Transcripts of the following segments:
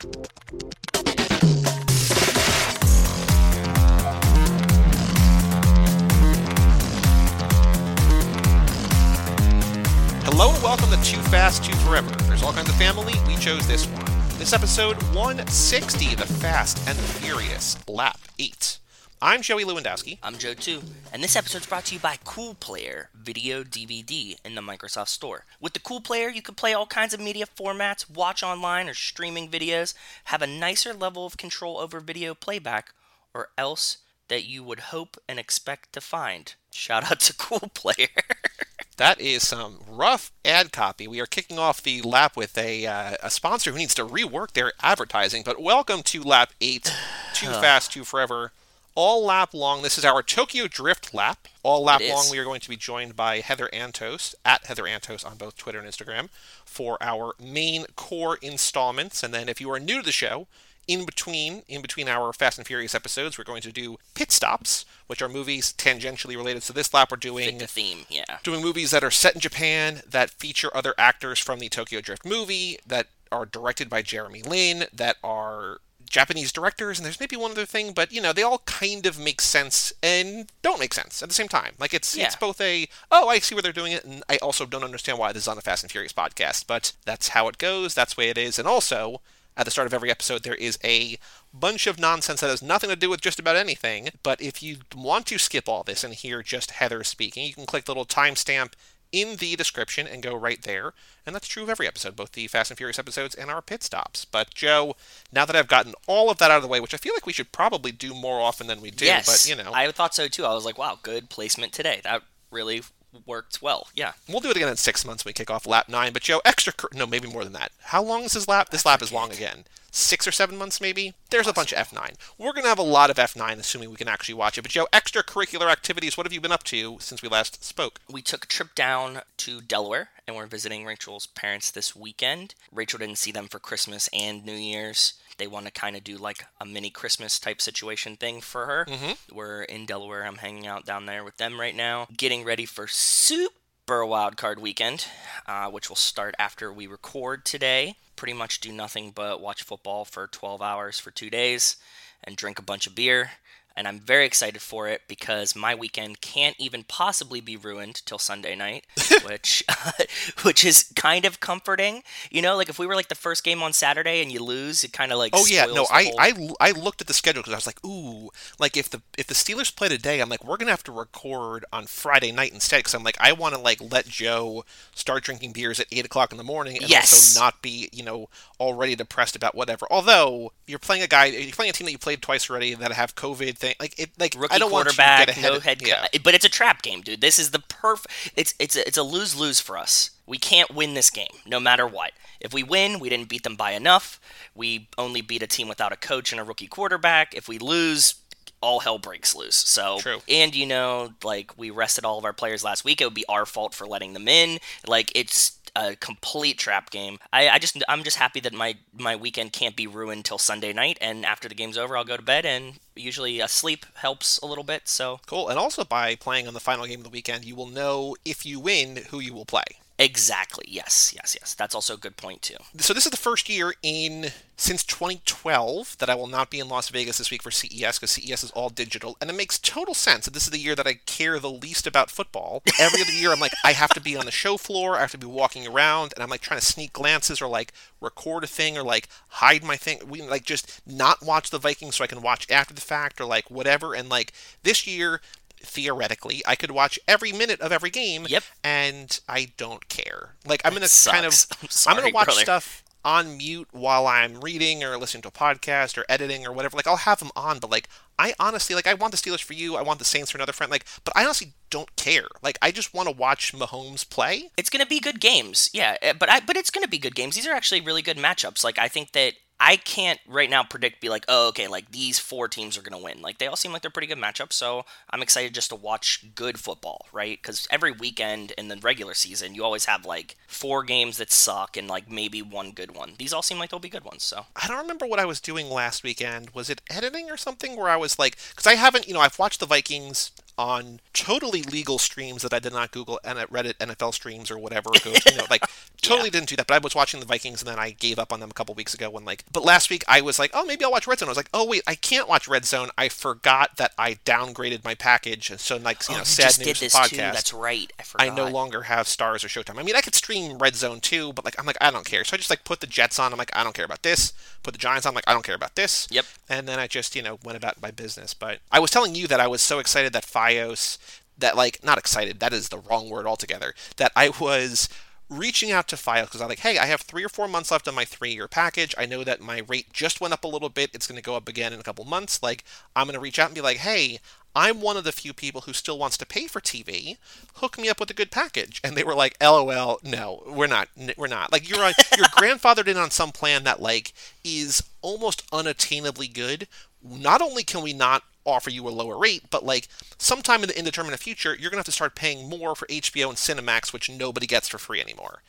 Hello and welcome to Too Fast, Too Forever. There's all kinds of family. We chose this one. This episode 160, The Fast and the Furious, Lap 8. I'm Joey Lewandowski. I'm Joe too, and this episode's brought to you by Cool Player Video DVD in the Microsoft Store. With the Cool Player, you can play all kinds of media formats, watch online or streaming videos, have a nicer level of control over video playback, or else that you would hope and expect to find. Shout out to Cool Player. That is some rough ad copy. We are kicking off the lap with a, uh, a sponsor who needs to rework their advertising. But welcome to lap 8, Too Fast, Too Forever. All lap long, this is our Tokyo Drift lap. All lap long, we are going to be joined by Heather Antos, at Heather Antos on both Twitter and Instagram, for our main core installments. And then if you are new to the show, in between in between our Fast and Furious episodes, we're going to do pit stops, which are movies tangentially related. So this lap we're doing the theme, yeah. doing movies that are set in Japan, that feature other actors from the Tokyo Drift movie, that are directed by Jeremy Lin, that are Japanese directors, and there's maybe one other thing, but you know, they all kind of make sense and don't make sense at the same time. Like it's it's both a oh, I see where they're doing it, and I also don't understand why this is on the Fast and Furious podcast, but that's how it goes, that's the way it is, and also at the start of every episode, there is a bunch of nonsense that has nothing to do with just about anything. But if you want to skip all this and hear just Heather speaking, you can click the little timestamp in the description and go right there. And that's true of every episode, both the Fast and Furious episodes and our pit stops. But Joe, now that I've gotten all of that out of the way, which I feel like we should probably do more often than we do, yes, but you know, I thought so too. I was like, wow, good placement today. That really worked well. Yeah. we'll do it again in six months when we kick off lap nine. But Joe, extra cur- no, maybe more than that. How long is this lap? This lap is long again. Six or seven months, maybe. There's a bunch of F9. We're gonna have a lot of F9, assuming we can actually watch it. But Joe, extracurricular activities. What have you been up to since we last spoke? we took a trip down to Delaware and we're visiting Rachel's parents this weekend. Rachel didn't see them for Christmas and New Year's. They want to kind of do like a mini Christmas type situation thing for her. Mm-hmm. We're in Delaware. I'm hanging out down there with them right now, getting ready for Super A wild Card Weekend, uh, which will start after we record today. Pretty much do nothing but watch football for 12 hours for two days and drink a bunch of beer and I'm very excited for it because my weekend can't even possibly be ruined till Sunday night, which which is kind of comforting. You know, like if we were like the first game on Saturday and you lose, it kind of like Oh yeah, no, I, whole- I I looked at the schedule because I was like, ooh, like if the if the Steelers play today, I'm like, we're gonna have to record on Friday night instead because I'm like, I want to like let Joe start drinking beers at eight o'clock in the morning and Yes. also not be you know already depressed about whatever. Although you're playing a guy, you're playing a team that you played twice already that have COVID thing, like it, like rookie I don't want quarterback, ahead no head yeah. coach. But it's a trap game, dude. This is the perf. It's it's a, it's a lose lose for us. We can't win this game, no matter what. If we win, we didn't beat them by enough. We only beat a team without a coach and a rookie quarterback. If we lose, all hell breaks loose. So, True. and you know, like we rested all of our players last week. It would be our fault for letting them in. Like it's a complete trap game. I, I just I'm just happy that my my weekend can't be ruined till Sunday night. And after the game's over, I'll go to bed. And usually, uh, sleep helps a little bit. So Cool. And also by playing on the final game of the weekend, you will know if you win who you will play. Exactly, yes, yes, yes. That's also a good point too. so this is the first year in since 2012 that I will not be in Las Vegas this week for CES because CES is all digital, and it makes total sense that this is the year that I care the least about football. Every other year, I'm like, I have to be on the show floor, I have to be walking around, and I'm like trying to sneak glances or like record a thing or like hide my thing, we like just not watch the Vikings so I can watch after the fact or like whatever. And like this year. Theoretically, I could watch every minute of every game, Yep. and I don't care. Like I'm gonna kind of. I'm I'm gonna watch brother. stuff on mute while I'm reading or listening to a podcast or editing or whatever. Like I'll have them on, but like I honestly like I want the Steelers for you. I want the Saints for another friend. Like, but I honestly don't care. Like I just want to watch Mahomes play. It's gonna be good games, yeah. uh, But I but it's gonna be good games. These are actually really good matchups. Like I think that I can't right now predict be like, oh, okay, like these four teams are gonna win. Like they all seem like they're pretty good matchups. So I'm excited just to watch good football, right? Because every weekend in the regular season, you always have like four games that suck and like maybe one good one. These all seem like they'll be good ones. So I don't remember what I was doing last weekend. Was it editing or something where I was like, because I haven't, you know, I've watched the Vikings on totally legal streams that I did not Google and at Reddit NFL streams or whatever. You know, like totally yeah. didn't do that. But I was watching the Vikings and then I gave up on them a couple weeks ago when like. But last week I was like, oh, maybe I'll watch Red Zone. I was like, oh wait, I can't watch Red Zone. I forgot that I downgraded my package, and so like you oh, know, you sad news podcast. Too. That's right. I forgot. I no longer have Starz or Showtime. I mean, I could stream Red Zone too, but like I'm like I don't care. So I just like put the Jets on. I'm like I don't care about this. Put the Giants on. I'm like I don't care about this. Yep. And then I just you know went about my business. But I was telling you that I was so excited that FiOS, that like not excited. That is the wrong word altogether. That I was reaching out to FiOS because I'm like, hey, I have three or four months left on my three year package. I know that my rate just went up a little bit. It's going to go up again in a couple months. Like, I'm going to reach out and be like, hey, I'm one of the few people who still wants to pay for TV. Hook me up with a good package. And they were like, "LOL, no, we're not. We're not. Like you're you're grandfathered in on some plan that like is almost unattainably good. Not only can we not offer you a lower rate, but like sometime in the indeterminate future, you're gonna have to start paying more for HBO and Cinemax, which nobody gets for free anymore."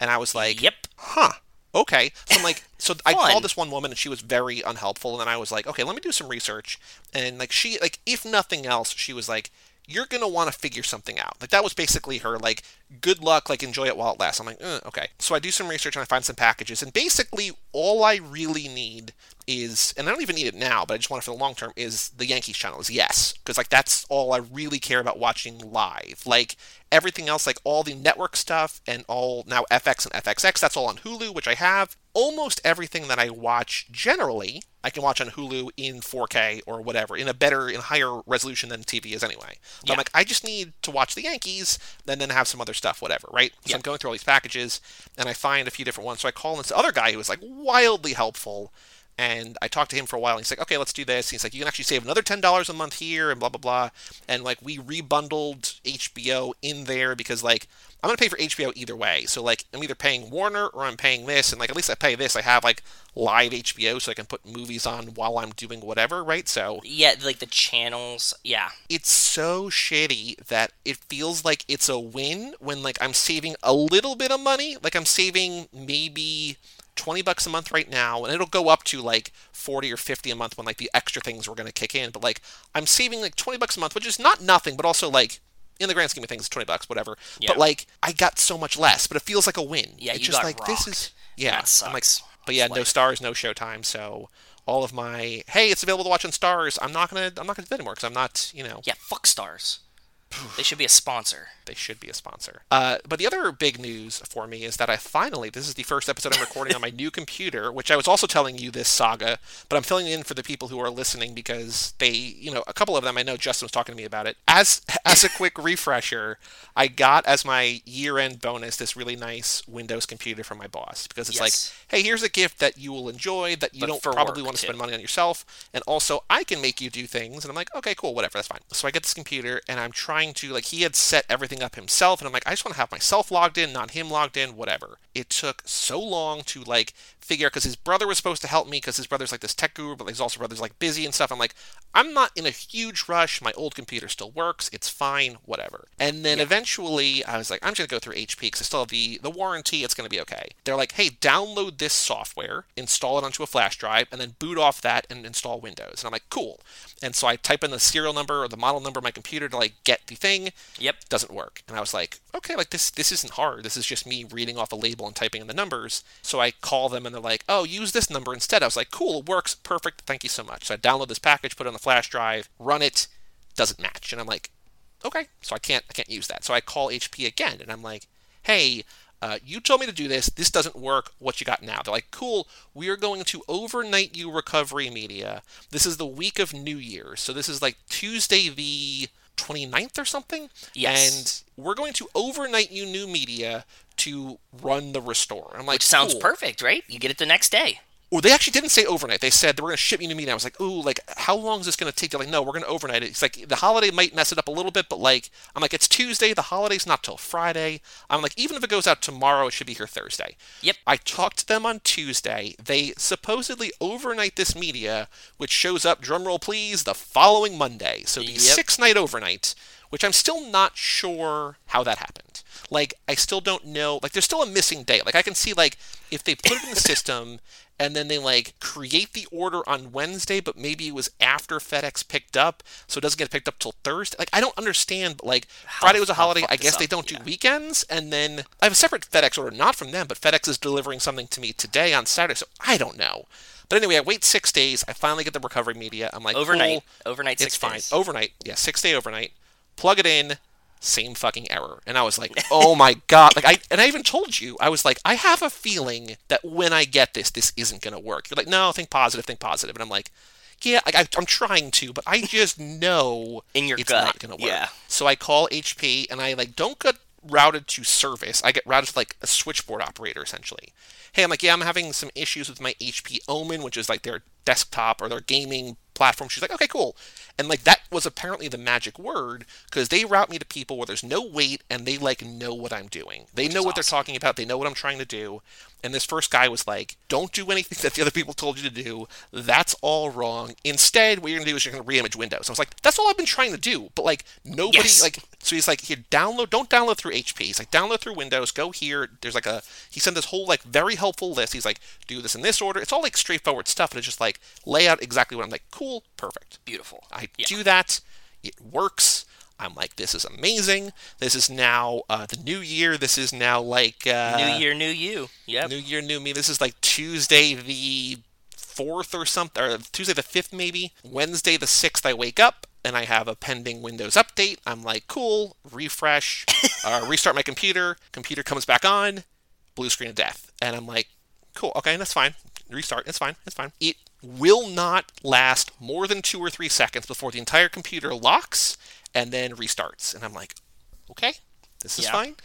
And I was like, "Yep, huh." Okay. So I'm like, so I called this one woman and she was very unhelpful. And then I was like, okay, let me do some research. And like, she, like, if nothing else, she was like, you're going to want to figure something out. Like, that was basically her, like, good luck, like, enjoy it while it lasts. I'm like, eh, okay. So I do some research and I find some packages. And basically, all I really need is, and I don't even need it now, but I just want it for the long term, is the Yankees channel, is yes. Because, like, that's all I really care about watching live. Like, everything else, like all the network stuff and all now FX and FXX, that's all on Hulu, which I have. Almost everything that I watch generally I can watch on Hulu in 4K or whatever, in a better, in higher resolution than TV is anyway. But yeah. I'm like, I just need to watch the Yankees and then have some other stuff, whatever, right? So yeah. I'm going through all these packages and I find a few different ones. So I call this other guy who was like wildly helpful. And I talked to him for a while. And he's like, okay, let's do this. he's like, you can actually save another $10 a month here and blah, blah, blah. And like, we rebundled HBO in there because like, I'm gonna pay for HBO either way. So like I'm either paying Warner or I'm paying this, and like at least I pay this. I have like live HBO, so I can put movies on while I'm doing whatever, right? So yeah, like the channels, yeah. It's so shitty that it feels like it's a win when like I'm saving a little bit of money. Like I'm saving maybe 20 bucks a month right now and it'll go up to like 40 or 50 a month when like the extra things were going to kick in but like i'm saving like 20 bucks a month which is not nothing but also like in the grand scheme of things, twenty bucks, whatever. Yeah. But like, I got so much less, but it feels like a win. Yeah, it's you just got like rocked. this is yeah. I'm like, but yeah, no Starz, no Showtime, so all of my hey, it's available to watch on Starz. I'm not gonna I'm not gonna do that anymore because I'm not you know. Yeah, fuck Starz. They should be a sponsor. They should be a sponsor. Uh, but the other big news for me is that I finally, this is the first episode I'm recording on my new computer, which I was also telling you this saga, but I'm filling in for the people who are listening because they, you know, a couple of them, I know Justin was talking to me about it. As, as a quick refresher, I got as my year end bonus this really nice Windows computer from my boss because it's yes. like, hey, here's a gift that you will enjoy that you but don't probably want to spend money on yourself. And also, I can make you do things. And I'm like, okay, cool, whatever, that's fine. So I get this computer and I'm trying to, like, he had set everything up himself. And I'm like, I just want to have myself logged in, not him logged in, whatever. It took so long to, like, figure out because his brother was supposed to help me because his brother's like this tech guru, but his also brother's like busy and stuff. I'm like, I'm not in a huge rush. My old computer still works. It's fine, whatever. And then yeah. eventually I was like, I'm just going to go through HP because I still have the, the warranty. It's going to be okay. They're like, hey, download this software, install it onto a flash drive, and then boot off that and install Windows. And I'm like, cool. And so I type in the serial number or the model number of my computer to like get the thing. Yep. Doesn't work. And I was like, okay, like this this isn't hard. This is just me reading off a label and typing in the numbers. So I call them and they're like, oh, use this number instead. I was like, cool, it works, perfect, thank you so much. So I download this package, put it on the flash drive, run it, doesn't match. And I'm like, okay, so I can't I can't use that. So I call HP again and I'm like, hey, uh, you told me to do this. This doesn't work. What you got now? They're like, cool. We are going to overnight you recovery media. This is the week of New Year's. So this is like Tuesday the 29th or something. Yes. And we're going to overnight you new media to run the restore. I'm like, Which sounds cool. perfect, right? You get it the next day. Well, they actually didn't say overnight. They said they were going to ship me to meeting. I was like, ooh, like, how long is this going to take? They're like, no, we're going to overnight it. It's like, the holiday might mess it up a little bit, but like, I'm like, it's Tuesday. The holiday's not till Friday. I'm like, even if it goes out tomorrow, it should be here Thursday. Yep. I talked to them on Tuesday. They supposedly overnight this media, which shows up, drumroll please, the following Monday. So the yep. six night overnight which I'm still not sure how that happened. Like, I still don't know. Like, there's still a missing date. Like, I can see, like, if they put it in the system and then they, like, create the order on Wednesday, but maybe it was after FedEx picked up, so it doesn't get picked up till Thursday. Like, I don't understand. But, like, How- Friday was a holiday. I guess they don't yeah. do weekends. And then I have a separate FedEx order, not from them, but FedEx is delivering something to me today on Saturday. So I don't know. But anyway, I wait six days. I finally get the recovery media. I'm like, Overnight. cool. Overnight six It's fine. days. Overnight. Yeah, six day overnight. Plug it in. Same fucking error. And I was like, oh my god. Like I and I even told you, I was like, I have a feeling that when I get this, this isn't gonna work. You're like, no, think positive, think positive. And I'm like, yeah, like I, I'm trying to, but I just know In your it's gut, not gonna work. yeah. So I call HP and I like don't get routed to service. I get routed to like a switchboard operator essentially. Hey, I'm like, yeah, I'm having some issues with my HP Omen, which is like their desktop or their gaming platform. She's like, okay, cool. And like that was apparently the magic word because they route me to people where there's no wait and they like know what I'm doing. They know is what they're talking about. They know what I'm trying to do. And this first guy was like, don't do anything that the other people told you to do. That's all wrong. Instead, what you're going to do is you're going to reimage Windows. I was like, that's all I've been trying to do. But like, nobody, Yes. like, so he's like, here, download, don't download through HP. He's like, download through Windows, go here. There's like a, he sent this whole like very helpful list. He's like, do this in this order. It's all like straightforward stuff. And it's just like, lay out exactly what I'm like, cool, perfect. Beautiful. I Yeah. do that. It works. I'm like, this is amazing. This is now uh, the new year. This is now like uh, New year, new you. Yep. New year, new me. This is like Tuesday the fourth or something, or Tuesday the fifth maybe. Wednesday the sixth, I wake up and I have a pending Windows update. I'm like, cool. Refresh, uh, restart my computer. Computer comes back on. Blue screen of death, and I'm like, cool. Okay, that's fine. Restart. It's fine. It's fine. It will not last more than two or three seconds before the entire computer locks and then restarts. And I'm like, okay, this is Yeah. fine.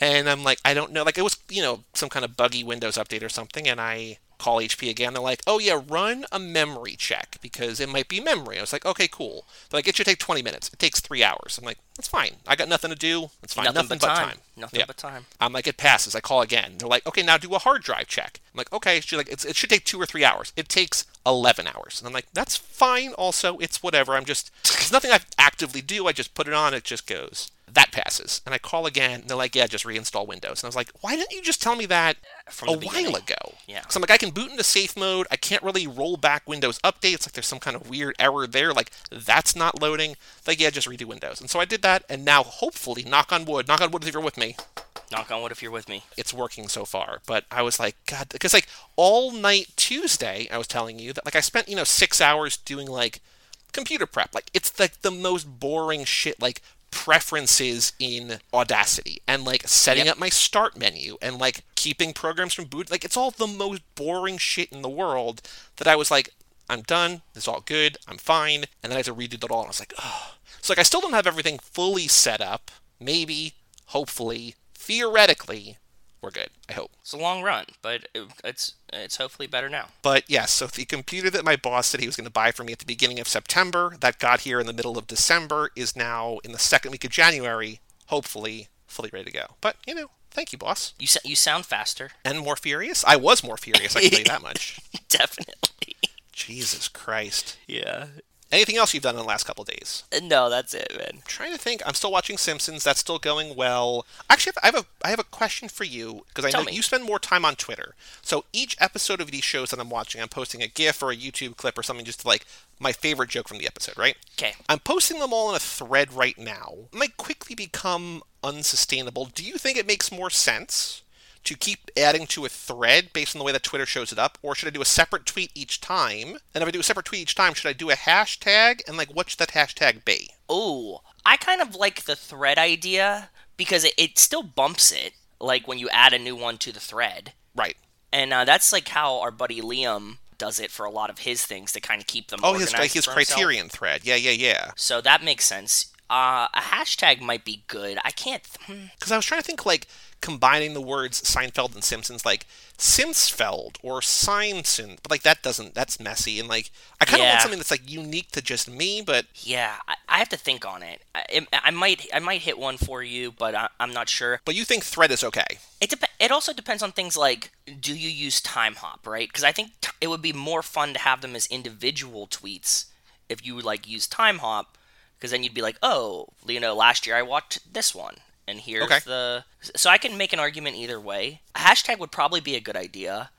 And I'm like, I don't know. Like, it was, you know, some kind of buggy Windows update or something. And I call HP again. They're like, oh, yeah, run a memory check because it might be memory. I was like, okay, cool. But like, it should take 20 minutes. It takes three hours. I'm like, that's fine. I got nothing to do. It's fine. Nothing, but, time. Nothing Yeah. but time. I'm like, it passes. I call again. They're like, okay, now do a hard drive check. I'm like, okay. She's like, it's, it should take two or three hours. It takes 11 hours. And I'm like, that's fine. Also, it's whatever. I'm just, it's nothing I actively do. I just put it on. It just goes. That passes. And I call again. And they're like, yeah, just reinstall Windows. And I was like, why didn't you just tell me that From a while ago? Yeah. Because I'm like, I can boot into safe mode. I can't really roll back Windows updates. Like, there's some kind of weird error there. Like, that's not loading. Like, yeah, just redo Windows. And so I did that. And now, hopefully, knock on wood, knock on wood if you're with me, Knock on wood if you're with me. it's working so far. But I was like, God, because like all night Tuesday, I was telling you that like I spent you know six hours doing like computer prep. Like it's like the most boring shit. Like preferences in Audacity and like setting Yep. up my start menu and like keeping programs from boot. Like it's all the most boring shit in the world that I was like, I'm done. It's all good. I'm fine. And then I had to redo it all. And I was like, oh. So like I still don't have everything fully set up. Maybe, hopefully, theoretically, we're good. I hope. It's a long run, but it, it's it's hopefully better now. But yes, so the computer that my boss said he was going to buy for me at the beginning of September, that got here in the middle of December, is now in the second week of January, hopefully fully ready to go. But, you know, thank you, boss. You you sound faster. And more furious? I was more furious, I can tell you that much. Definitely. Jesus Christ. Yeah. Anything else you've done in the last couple of days? Uh, no, that's it, man. I'm trying to think. I'm still watching Simpsons. That's still going well. Actually, I have a I have a question for you because I Tell know me. you spend more time on Twitter. So each episode of these shows that I'm watching, I'm posting a GIF or a YouTube clip or something just to like my favorite joke from the episode, right? Okay. I'm posting them all in a thread right now. It might quickly become unsustainable. Do you think it makes more sense to keep adding to a thread based on the way that Twitter shows it up, or should I do a separate tweet each time? And if I do a separate tweet each time, should I do a hashtag? And like, what should that hashtag be? Oh, I kind of like the thread idea because it, it still bumps it, like when you add a new one to the thread. Right. And uh, that's like how our buddy Liam does it for a lot of his things to kind of keep them Oh, his his for himself. criterion thread. Yeah, yeah, yeah. So that makes sense. Uh, a hashtag might be good. I can't. hmm. Because I was trying to think like combining the words Seinfeld and Simpsons, like Simsfeld or Simson, but like that doesn't. That's messy and like I kind of Yeah. want something that's like unique to just me. But Yeah, I, I have to think on it. I, it- I might I might hit one for you, but I, I'm not sure. but you think thread is okay? It dep- It also depends on things like do you use time hop, right? Because I think t- it would be more fun to have them as individual tweets if you like use time hop because then you'd be like, oh, you know, last year I watched this one, and here's Okay. the. So I can make an argument either way. A hashtag would probably be a good idea,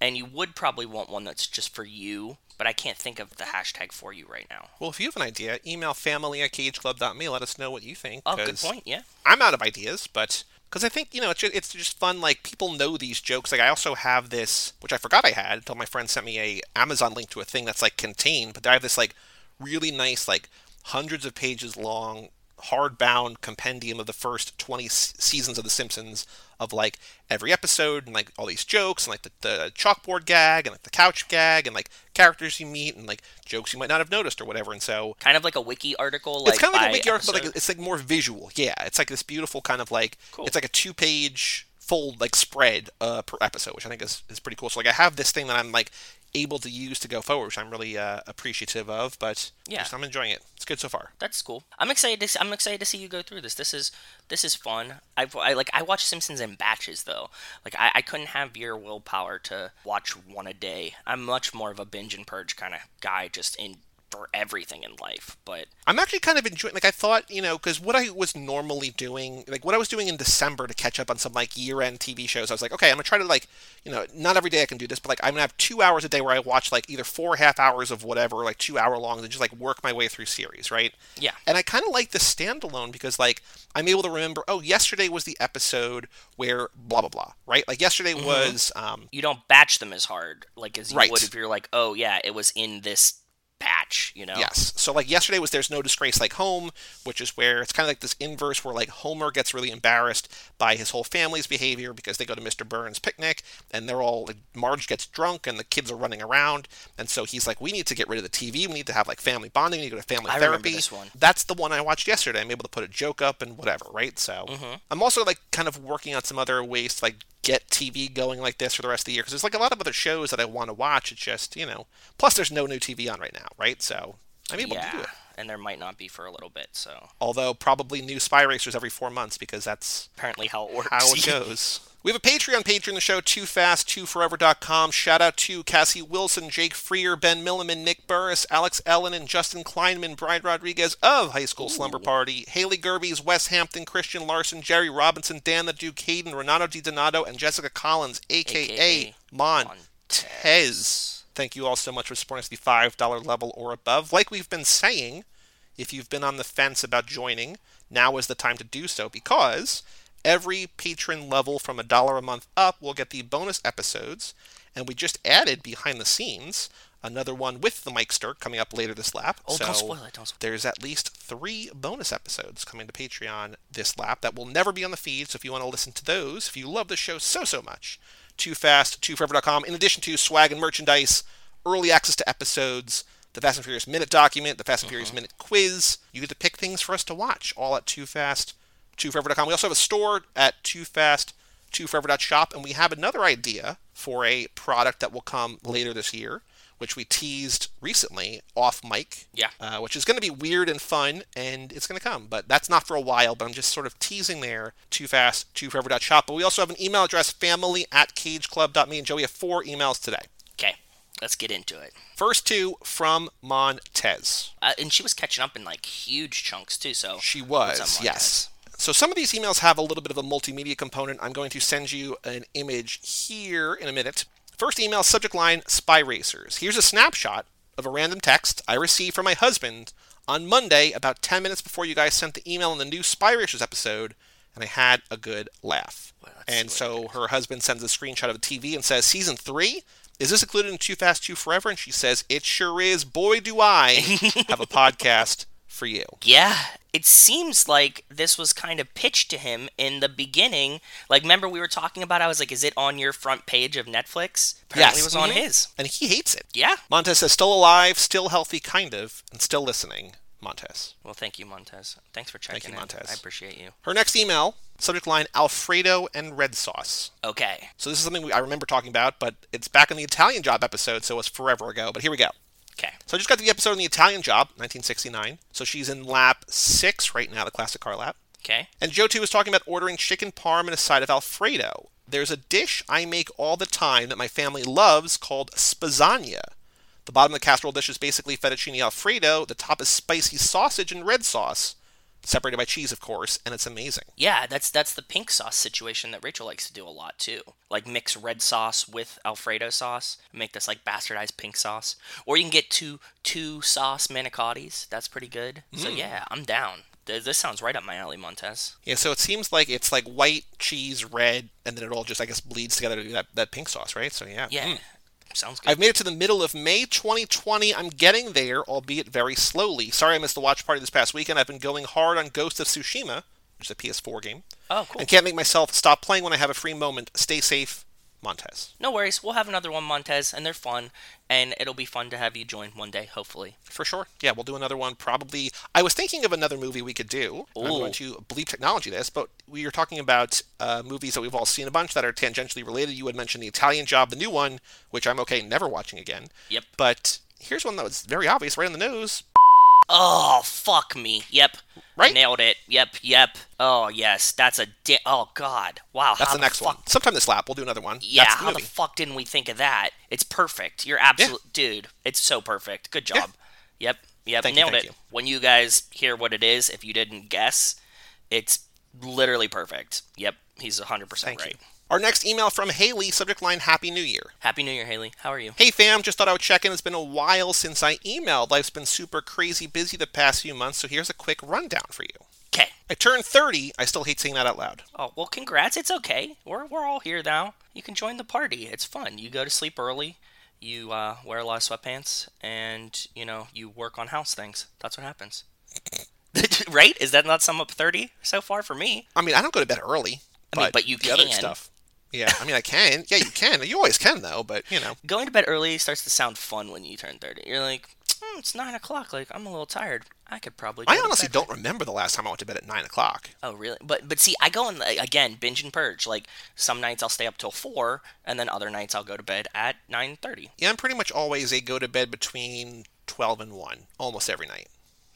and you would probably want one that's just for you. But I can't think of the hashtag for you right now. Well, if you have an idea, email family at cageclub.me. Let us know what you think. Oh, good point. Yeah. I'm out of ideas, but because I think you know it's just, it's just fun. Like people know these jokes. Like I also have this, which I forgot I had until my friend sent me a Amazon link to a thing that's like contained. But I have this like really nice, like hundreds of pages long, hardbound compendium of the first 20 seasons of The Simpsons of like every episode and like all these jokes and like the, the chalkboard gag and like the couch gag and like characters you meet and like jokes you might not have noticed or whatever. And so Kind of like a wiki article. Like it's kind of like a wiki article, but like it's like more visual. Yeah, it's like this beautiful kind of like Cool. it's like a two-page fold like spread uh, per episode, which I think is, is pretty cool. So like I have this thing that I'm like able to use to go forward, which I'm really uh, appreciative of. But Yeah. I'm enjoying it. It's good so far. That's cool. I'm excited. To, see- I'm excited to see you go through this. This is this is fun. I, I like I watch Simpsons in batches though. Like I, I couldn't have your willpower to watch one a day. I'm much more of a binge and purge kind of guy, just in for everything in life. But I'm actually kind of enjoying. Like I thought, you know, because what I was normally doing, like what I was doing in December to catch up on some like year-end TV shows, I was like, okay, I'm gonna try to like, you know, not every day I can do this, but like I'm gonna have two hours a day where I watch like either four half hours of whatever, like two hour long, and just like work my way through series, right? yeah, And I kind of like the standalone because, like, I'm able to remember, oh, yesterday was the episode where blah, blah, blah, right? Like, yesterday was, um, you don't batch them as hard like as you Right. would if you're like, oh yeah, it was in this batch. You know. yes. So, like, yesterday was There's No Disgrace Like Home, which is where it's kind of like this inverse where, like, Homer gets really embarrassed by his whole family's behavior because they go to Mr. Burns' picnic and they're all, like, Marge gets drunk and the kids are running around. And so he's like, we need to get rid of the TV. We need to have, like, family bonding. We need to go to family I remember therapy. this one. That's the one I watched yesterday. I'm able to put a joke up and whatever, right? So Mm-hmm. I'm also like kind of working on some other ways to like get TV going like this for the rest of the year because there's like a lot of other shows that I want to watch. It's just you know, plus there's no new TV on right now, right? So I'm able to do it. And there might not be for a little bit. So Although probably new Spy Racers every four months because that's apparently how it works. how it goes. We have a Patreon patron in the show, Too Fast, TooForever.com. Shout out to Cassie Wilson, Jake Freer, Ben Milliman, Nick Burris, Alex Ellen, and Justin Kleinman, Brian Rodriguez of High School Slumber Party, Haley Gerbies, Wes Hampton, Christian Larson, Jerry Robinson, Dan the Duke Hayden, Renato Di Donato, and Jessica Collins, aka, AKA Montez. Thank you all so much for supporting us at the $5 level or above. Like we've been saying, if you've been on the fence about joining, now is the time to do so because every patron level from a dollar a month up will get the bonus episodes. And we just added behind the scenes another one with the Mike Stirk coming up later this lap. Oh, so don't spoil it! Don't spoil. there's at least three bonus episodes coming to Patreon this lap that will never be on the feed. So if you want to listen to those, if you love the show so, so much, too fast, tooforever.com, in addition to swag and merchandise, early access to episodes, the Fast and Furious Minute document, the Fast and Furious uh-huh. Minute quiz, you get to pick things for us to watch, all at too fast, tooforever.com. We also have a store at too fast, tooforever.shop, and we have another idea for a product that will come later this year, which we teased recently off mic. Yeah. Uh, which is going to be weird and fun, and it's going to come. But that's not for a while, but I'm just sort of teasing there. Too fast, tooforever.shop. But we also have an email address, family at cageclub.me, and Joe, we have four emails today. Okay, let's get into it. First two from Montez. Uh, and she was catching up in like huge chunks too. So She was, yes. So some of these emails have a little bit of a multimedia component. I'm going to send you an image here in a minute. First email, subject line Spy Racers. Here's a snapshot of a random text I received from my husband on Monday, about 10 minutes before you guys sent the email in the new Spy Racers episode, and I had a good laugh. Well, and so her husband sends a screenshot of the TV and says, Season 3? Is this included in Too Fast, Too Forever? And she says, It sure is. Boy, do I have a podcast for you. Yeah, it seems like this was kind of pitched to him in the beginning. Like, remember we were talking about? I was like, "Is it on your front page of Netflix?" Apparently, Yes. it was on Mhm. his. And he hates it. Yeah. Montez says, still alive, still healthy, kind of, and still listening. Montez. Well, thank you, Montez. Thanks for checking thank you, in. Montez. I appreciate you. Her next email, subject line Alfredo and red sauce. Okay. So this is something we, I remember talking about, but it's back in the Italian Job episode, so it's forever ago. But here we go. Okay. So I just got to the episode on the Italian Job, 1969. So she's in lap six right now, the classic car lap. Okay. And Joe too was talking about ordering chicken parm and a side of Alfredo. There's a dish I make all the time that my family loves called spazania. The bottom of the casserole dish is basically fettuccine alfredo. The top is spicy sausage and red sauce, separated by cheese, of course, and it's amazing. Yeah, that's that's the pink sauce situation that Rachel likes to do a lot too. Like mix red sauce with Alfredo sauce, make this like bastardized pink sauce. Or you can get two two sauce manicottis. That's pretty good. So yeah, I'm down. This sounds right up my alley, Montez. Yeah, so it seems like it's like white, cheese, red, and then it all just, I guess, bleeds together to do that, that pink sauce, right? So yeah. Yeah, Mm. Sounds good. I've made it to the middle of May 2020. I'm getting there, albeit very slowly. Sorry I missed the watch party this past weekend. I've been going hard on Ghost of Tsushima, which is a PS4 game, oh, cool. and can't make myself stop playing when I have a free moment. Stay safe, Montez. No worries. We'll have another one, Montez, and they're fun, and it'll be fun to have you join one day, hopefully. For sure. Yeah, we'll do another one probably. I was thinking of another movie we could do. Ooh. I'm going to believe technology this, but we were talking about uh, movies that we've all seen a bunch that are tangentially related. You had mentioned The Italian Job, the new one, which I'm okay never watching again. Yep. But here's one that was very obvious, right on the nose. Oh, fuck me. Yep. Right? Nailed it. Yep, yep. Oh, yes. That's a di- Oh, God. Wow. That's how the next fuck- one. Sometime this lap, we'll do another one. Yeah, That's the how the fuck didn't we think of that? It's perfect. You're absolute dude. It's so perfect. Good job. Yep, yep, Thank you, nailed thank it. you. When you guys hear what it is, if you didn't guess, it's literally perfect. Yep, he's 100% Thank right. you. Our next email from Haley, subject line Happy New Year. Happy New Year, Haley. How are you? Hey fam, just thought I would check in. It's been a while since I emailed. Life's been super crazy busy the past few months, so here's a quick rundown for you. Okay. I turned 30. I still hate saying that out loud. Oh, well, congrats. It's okay. We're, we're all here now. You can join the party. It's fun. You go to sleep early, you uh, wear a lot of sweatpants, and, you know, you work on house things. That's what happens. right? Is that not sum up 30 so far for me? I mean, I don't go to bed early. I mean, but you the other can. stuff. Yeah, I mean, I can. Yeah, you can. You always can, though. But you know, Going to bed early starts to sound fun when you turn 30. You're like, hmm, it's 9 o'clock. Like, I'm a little tired. I could probably I honestly don't remember the last time I went to bed at nine o'clock. Oh really? But but see, I go like, again binge and purge. Like some nights I'll stay up till four, and then other nights I'll go to bed at nine thirty. Yeah, I'm pretty much always a go to bed between twelve and one, almost every night.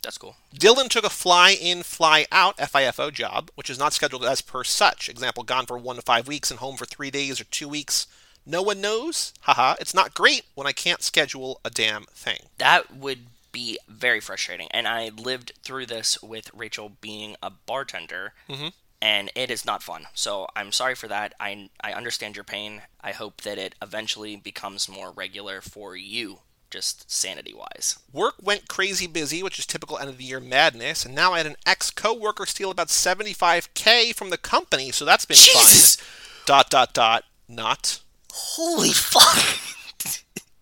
That's cool. Dylan took a fly in, fly out FIFO job, which is not scheduled as per such. Example, gone for one to five weeks and home for three days or two weeks. No one knows. Haha, it's not great when I can't schedule a damn thing. That would be very frustrating. And I lived through this with Rachel being a bartender. Mhm. And it is not fun. So I'm sorry for that. I, I understand your pain. I hope that it eventually becomes more regular for you, just sanity wise. Work went crazy busy, which is typical end of the year madness, and now I had an ex coworker steal about 75k from the company, so that's been Jesus! fun. Dot dot dot. Not. Holy fuck!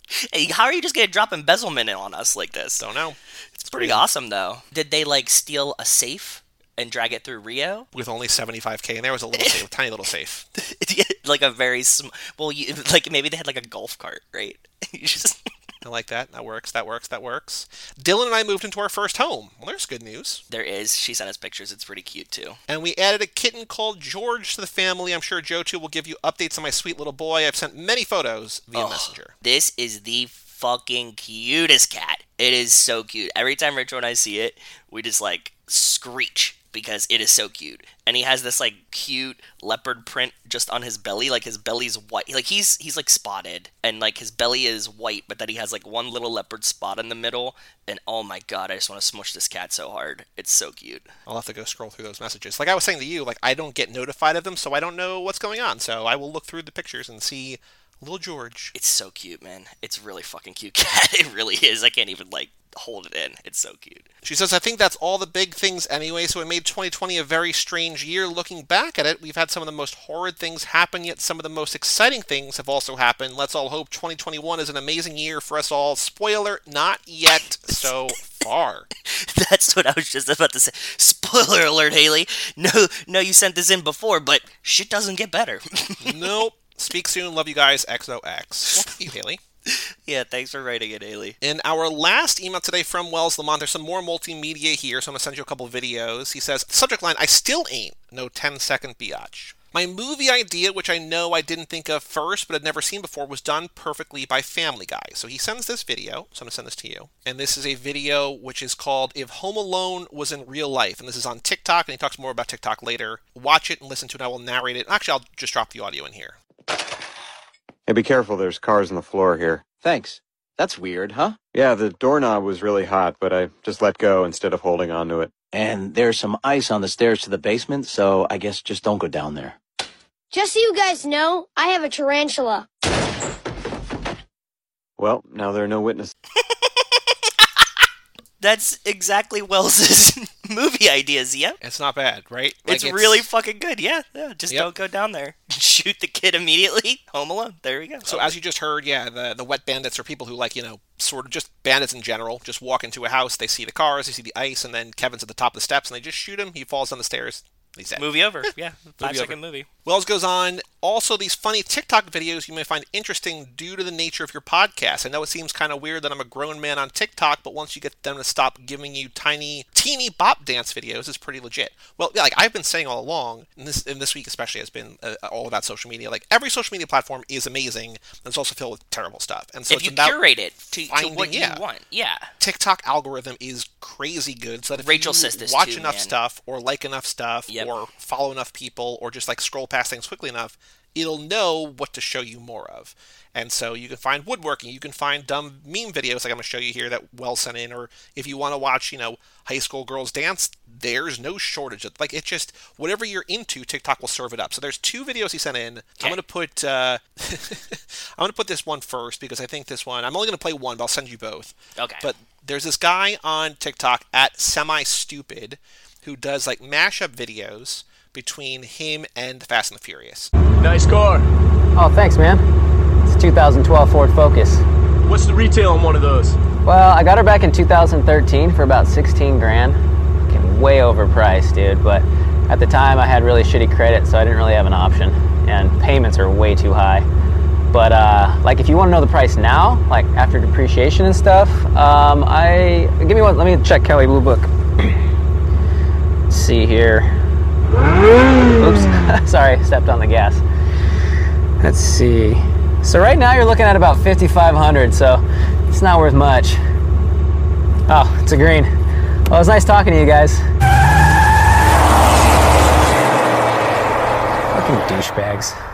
hey, how are you just gonna drop embezzlement in on us like this? Don't know. It's pretty awesome though. Did they like steal a safe and drag it through Rio? With only 75k, and there was a little safe, tiny little safe. like a very sm- well, you, like maybe they had like a golf cart, right? you just I like that. That works. That works. That works. Dylan and I moved into our first home. Well, there's good news. there is. She sent us pictures. It's pretty cute too. And we added a kitten called George to the family. I'm sure Joe too will give you updates on my sweet little boy. I've sent many photos via Oh. Messenger. This is the fucking cutest cat. It is so cute. Every time Rachel and I see it, we just like screech because it is so cute. And he has this like cute leopard print just on his belly, like his belly's white. Like he's he's like spotted and like his belly is white, but then he has like one little leopard spot in the middle. And oh my god, I just want to smush this cat so hard. It's so cute. I'll have to go scroll through those messages. Like I was saying to you, like I don't get notified of them, so I don't know what's going on. So I will look through the pictures and see little George. It's so cute, man. It's really fucking cute cat. It really is. I can't even like hold it in. It's so cute. She says, I think that's all the big things anyway, so it made 2020 a very strange year. Looking back at it, we've had some of the most horrid things happen, yet some of the most exciting things have also happened. Let's all hope 2021 is an amazing year for us all. Spoiler, not yet so far. That's what I was just about to say. Spoiler alert, Haley. No, no, you sent this in before, but shit doesn't get better. nope. Speak soon. Love you guys. XOX. Well, thank you, Haley. yeah, thanks for writing it, Haley. In our last email today from Wells Lamont, there's some more multimedia here, so I'm going to send you a couple videos. He says, subject line, I still ain't no 10 second biatch. My movie idea, which I know I didn't think of first but had never seen before, was done perfectly by Family Guy. So he sends this video, so I'm going to send this to you. And this is a video which is called If Home Alone Was in Real Life. And this is on TikTok, and he talks more about TikTok later. Watch it and listen to it. I will narrate it. Actually, I'll just drop the audio in here. Hey, be careful. There's cars on the floor here. Thanks. That's weird, huh? Yeah, the doorknob was really hot, but I just let go instead of holding onto it. And there's some ice on the stairs to the basement, so I guess just don't go down there. Just so you guys know, I have a tarantula. Well, now there are no witnesses. That's exactly Wells's movie ideas. Yep. It's not bad, right? Like, it's, really fucking good. Yeah, yeah. Just Yep. don't go down there. Shoot the kid immediately. Home Alone. There we go. So as you just heard, yeah, the the wet bandits are people who like you know sort of just bandits in general. Just walk into a house, they see the cars, they see the ice, and then Kevin's at the top of the steps, and they just shoot him. He falls down the stairs. Movie over. Yeah, five Movie second over. movie. Wells goes on. Also, these funny TikTok videos you may find interesting due to the nature of your podcast. I know it seems kind of weird that I'm a grown man on TikTok, but once you get them to stop giving you tiny, teeny bop dance videos, it's pretty legit. Well, yeah, like I've been saying all along, and this, and this week especially has been uh, all about social media. Like every social media platform is amazing, and it's also filled with terrible stuff. And so if you curate it to, to finding- what yeah. you want, yeah. TikTok algorithm is crazy good. So that if Rachel you says this watch too, enough man. stuff, or like enough stuff, Yep. Or follow enough people, or just like scroll past things quickly enough, it'll know what to show you more of. And so you can find woodworking, you can find dumb meme videos like I'm going to show you here that Well sent in, or if you want to watch, you know, high school girls dance, there's no shortage of like it's just whatever you're into, TikTok will serve it up. So there's two videos he sent in. I'm going to put uh, I'm going to put this one first because I think this one I'm only going to play one, but I'll send you both. Okay. But there's this guy on TikTok at semi stupid who does like mashup videos between him and Fast and the Furious. Nice car. Oh, thanks, man. It's a 2012 Ford Focus. What's the retail on one of those? Well, I got her back in 2013 for about 16 grand. Fucking Way overpriced, dude. But at the time, I had really shitty credit, so I didn't really have an option, and payments are way too high. But uh, like, if you want to know the price now, like after depreciation and stuff, um, I give me one. Let me check Kelley Blue Book. Let's see here. Oops, sorry, stepped on the gas. Let's see. So right now you're looking at about 5,500. So it's not worth much. Oh, it's a green. Well, it was nice talking to you guys. Fucking douchebags.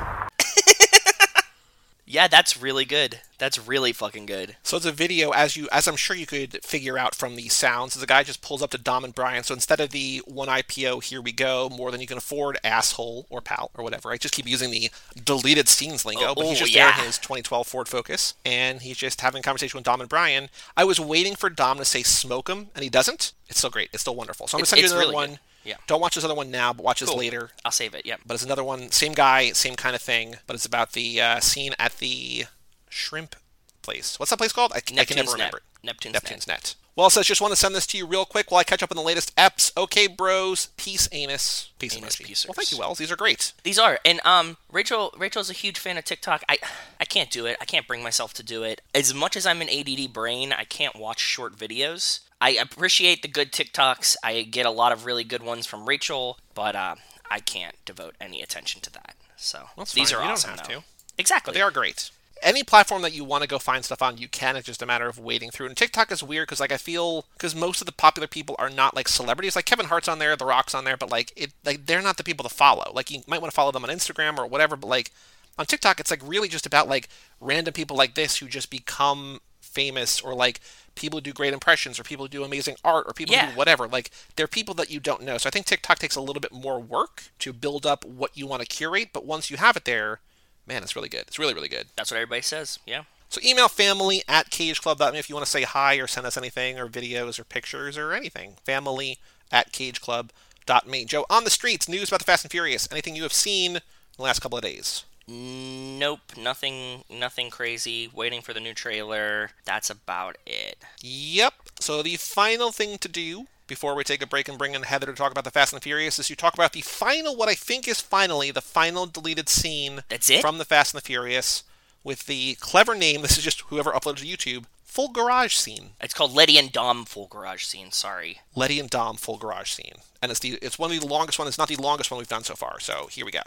Yeah, that's really good. That's really fucking good. So it's a video as you as I'm sure you could figure out from the sounds. The guy just pulls up to Dom and Brian. So instead of the one IPO, here we go, more than you can afford, asshole or pal or whatever. I just keep using the deleted scenes lingo, Oh, but he's oh, just there yeah. in his 2012 Ford Focus, and he's just having a conversation with Dom and Brian. I was waiting for Dom to say smoke him, and he doesn't. It's still great. It's still wonderful. So I'm gonna send you another really one. good. Yeah. Don't watch this other one now, but watch this Cool. later. I'll save it. Yep. But it's another one, same guy, same kind of thing, but it's about the uh, scene at the shrimp place. What's that place called? I, I can never Net. remember. it. Neptune's, Neptune's Net. Well, it says just want to send this to you real quick while I catch up on the latest eps. Okay, bros. Peace, anus. Peace, Anus emoji. Well, thank you, Wells. These are great. These are, and um, Rachel. Rachel's a huge fan of TikTok. I, I can't do it. I can't bring myself to do it. As much as I'm an ADD brain, I can't watch short videos. I appreciate the good TikToks. I get a lot of really good ones from Rachel, but uh, I can't devote any attention to that. So That's these fine. are You don't have though. to. Exactly. But they are great. Any platform that you want to go find stuff on, you can. It's just a matter of wading through. And TikTok is weird because, like, I feel because most of the popular people are not like celebrities. Like Kevin Hart's on there, The Rock's on there, but like it, like they're not the people to follow. Like you might want to follow them on Instagram or whatever, but like on TikTok, it's like really just about like random people like this who just become famous or like people who do great impressions or people who do amazing art or people who do whatever. Like they're people that you don't know. So I think TikTok takes a little bit more work to build up what you want to curate, but once you have it there, man, it's really good. It's really, really good. That's what everybody says. Yeah. So email family at cageclub.me if you want to say hi or send us anything or videos or pictures or anything. Family at cageclub.me. Joe, on the streets, news about the Fast and Furious. Anything you have seen in the last couple of days? Nope. Nothing. Nothing crazy. Waiting for the new trailer. That's about it. Yep. So the final thing to do before we take a break and bring in Heather to talk about the Fast and the Furious is you talk about the final, what I think is finally the final deleted scene That's it? from the Fast and the Furious with the clever name. This is just whoever uploaded to YouTube. Full garage scene. It's called Letty and Dom full garage scene. Sorry. Letty and Dom full garage scene, and it's the it's one of the longest one. It's not the longest one we've done so far. So here we go.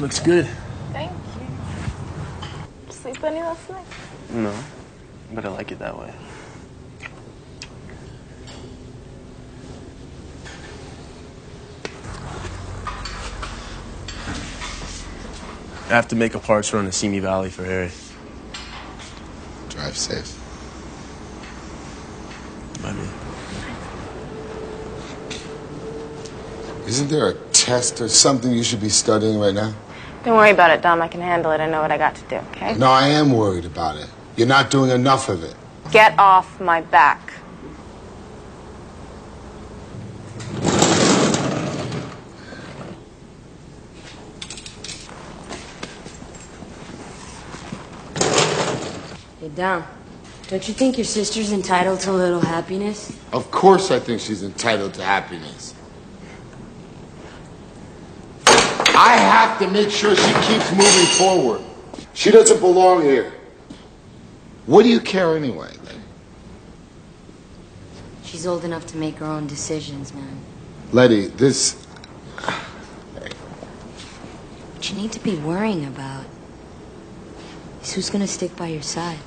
Looks good. Thank you. Sleep any last night? No, but I like it that way. I have to make a parts run to Simi Valley for Harry. Drive safe. Maybe. Isn't there a test or something you should be studying right now? Don't worry about it, Dom. I can handle it. I know what I got to do, okay? No, I am worried about it. You're not doing enough of it. Get off my back. Hey, Dom, don't you think your sister's entitled to a little happiness? Of course, I think she's entitled to happiness. I have to make sure she keeps moving forward. She doesn't belong here. What do you care anyway? Lady? She's old enough to make her own decisions, man. Letty, this. What you need to be worrying about is who's gonna stick by your side.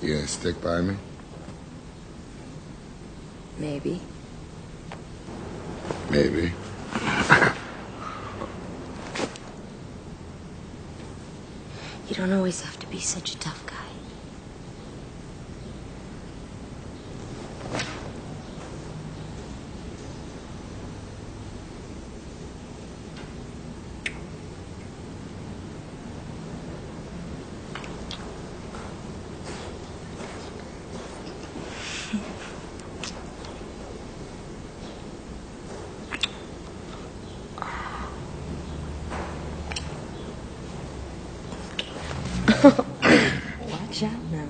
You gonna stick by me? Maybe. Maybe. You don't always have to be such a tough guy. Watch out now.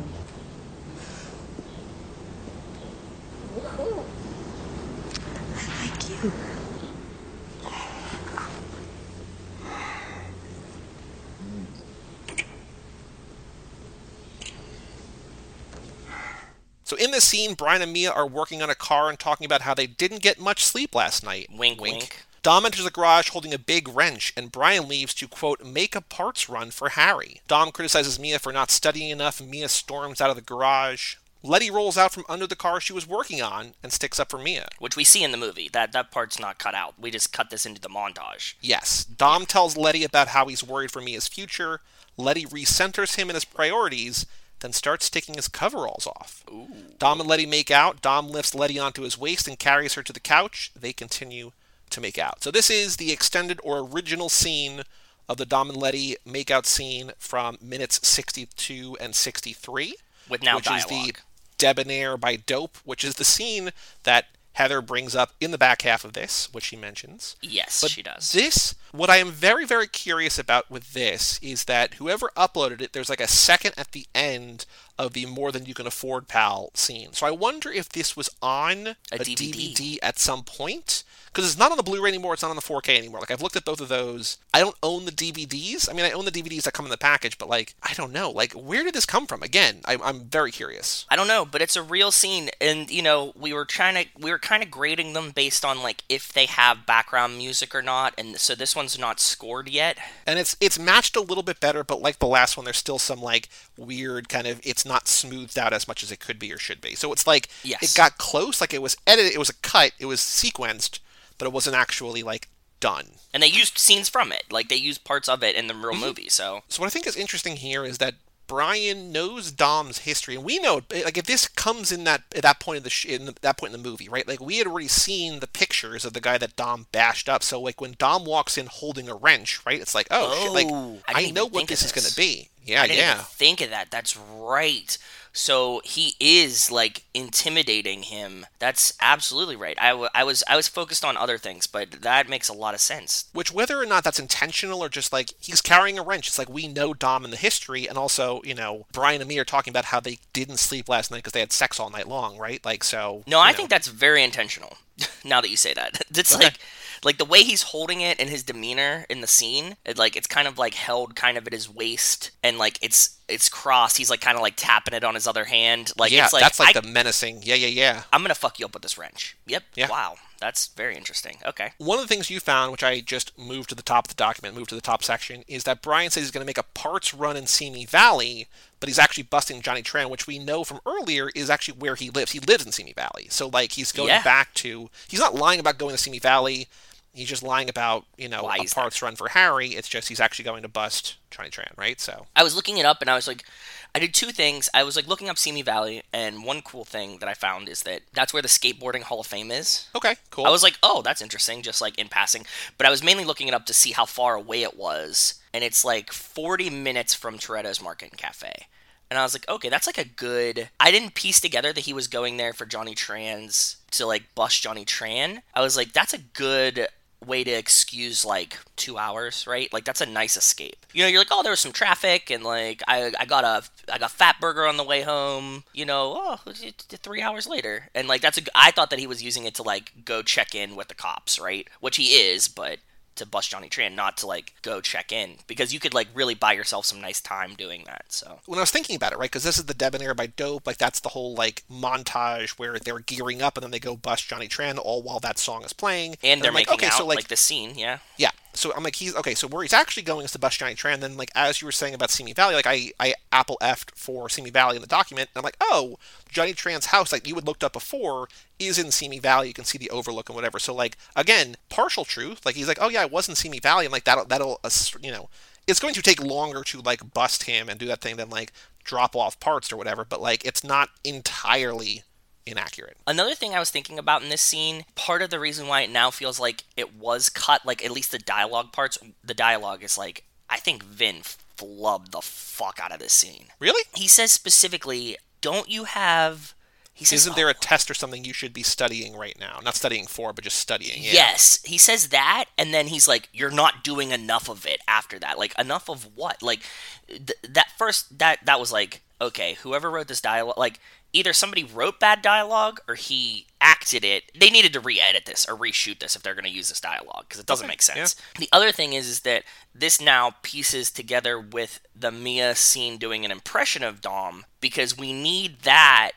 I like you. So in the scene, Brian and Mia are working on a car and talking about how they didn't get much sleep last night. Wink, wink. Dom enters the garage holding a big wrench, and Brian leaves to, quote, make a parts run for Harry. Dom criticizes Mia for not studying enough, and Mia storms out of the garage. Letty rolls out from under the car she was working on and sticks up for Mia. Which we see in the movie. That that part's not cut out. We just cut this into the montage. Yes, Dom tells Letty about how he's worried for Mia's future. Letty recenters him in his priorities, then starts taking his coveralls off. Dom and Letty make out. Dom lifts Letty onto his waist and carries her to the couch. They continue to make out. So this is the extended or original scene of the Dom and Letty makeout scene from minutes 62 and 63. With now which is the Debonaire by Dope, which is the scene that Heather brings up in the back half of this, which she mentions. Yes, But she does. This, what I am very, very curious about with this is that whoever uploaded it, there's like a second at the end of the More Than You Can Afford Pal scene. So I wonder if this was on a, DVD. DVD at some point. Because it's not on the Blu-ray anymore. It's not on the 4K anymore. Like I've looked at both of those. I don't own the DVDs. I mean, I own the DVDs that come in the package, but like I don't know. Like where did this come from? Again, I, I'm very curious. I don't know, but it's a real scene, and you know, we were trying to, we were kind of grading them based on like if they have background music or not, and so this one's not scored yet. and it's it's matched a little bit better but like the last one there's still some like weird kind of it's not smoothed out as much as it could be or should be so it's like Yes. it got close like it was edited it was a cut it was sequenced but it wasn't actually like done And they used scenes from it, like they used parts of it in the real mm-hmm. movie. So so what i think is interesting here is that Brian knows Dom's history, and we know like if this comes in that at that point in the sh- in that point in the movie, right? Like we had already seen the pictures of the guy that Dom bashed up. So like when Dom walks in holding a wrench, right? It's like oh, shit, like Oh, I I, know what of this is going to be. Yeah, I didn't yeah. even think of that. That's right. So he is like intimidating him. That's absolutely right. I, w- I was I was focused on other things, but that makes a lot of sense. Which, whether or not that's intentional or just like he's carrying a wrench, it's like we know Dom in the history, and also, you know, Brian and me are talking about how they didn't sleep last night because they had sex all night long, right? Like, so. No, I know. think that's very intentional. now that you say that, it's like like the way he's holding it and his demeanor in the scene. It, like it's kind of like held kind of at his waist, and like it's it's crossed. He's like kind of like tapping it on his other hand. Like yeah, it's like that's like I, the menacing. Yeah, yeah, yeah. I'm gonna fuck you up with this wrench. Yep. Yeah. Wow. That's very interesting. Okay. One of the things you found, which I just moved to the top of the document, moved to the top section, is that Brian says he's going to make a parts run in Simi Valley, but he's actually busting Johnny Tran, which we know from earlier is actually where he lives. He lives in Simi Valley. So, like, he's going Yeah. back to. He's not lying about going to Simi Valley. He's just lying about you know Why a he's parts run for Harry. It's just he's actually going to bust Johnny Tran, right? So I was looking it up and I was like, I did two things. I was like looking up Simi Valley, and one cool thing that I found is that that's where the skateboarding Hall of Fame is. okay, cool. I was like, oh, that's interesting, just like in passing. But I was mainly looking it up to see how far away it was, and it's like 40 minutes from Toretto's Market and Cafe. And I was like, okay, that's like a good. I didn't piece together that he was going there for Johnny Tran's to like bust Johnny Tran. I was like, that's a good way to excuse like two hours, right? Like that's a nice escape. You know, you're like, oh, there was some traffic, and like I, I got a, I got Fatburger on the way home. You know, oh, three hours later, and like that's a. I thought that he was using it to like go check in with the cops, right? Which he is, but to bust Johnny Tran, not to like go check in because you could like really buy yourself some nice time doing that. So when I was thinking about it, right, because this is the Debonaire by Dope, like that's the whole like montage where they're gearing up and then they go bust Johnny Tran all while that song is playing, and they're I'm like, making okay, out so like, like the scene, yeah. yeah. So I'm like, he's okay. So where he's actually going is to bust Johnny Tran. Then, like as you were saying about Simi Valley, like I I Apple effed for Simi Valley in the document. And I'm like, oh, Johnny Tran's house, like you had looked up before, is in Simi Valley. You can see the overlook and whatever. So like again, partial truth. Like he's like, oh yeah, I was in Simi Valley. I'm like that'll that'll uh, you know, it's going to take longer to like bust him and do that thing than like drop off parts or whatever. But like it's not entirely inaccurate. Another thing I was thinking about in this scene, part of the reason why it now feels like it was cut, like at least the dialogue parts, the dialogue is like, I think Vin flubbed the fuck out of this scene. Really? He says specifically, don't you have. He says, Isn't there a oh. test or something you should be studying right now? Not studying for, but just studying. Yeah. Yes, he says that, and then he's like, "You're not doing enough of it." After that, like, enough of what? Like, th- that first that that was like, okay, whoever wrote this dialogue, like, either somebody wrote bad dialogue or he acted it. They needed to re-edit this or reshoot this if they're going to use this dialogue because it doesn't Okay, make sense. The other thing is, is that this now pieces together with the Mia scene doing an impression of Dom because we need that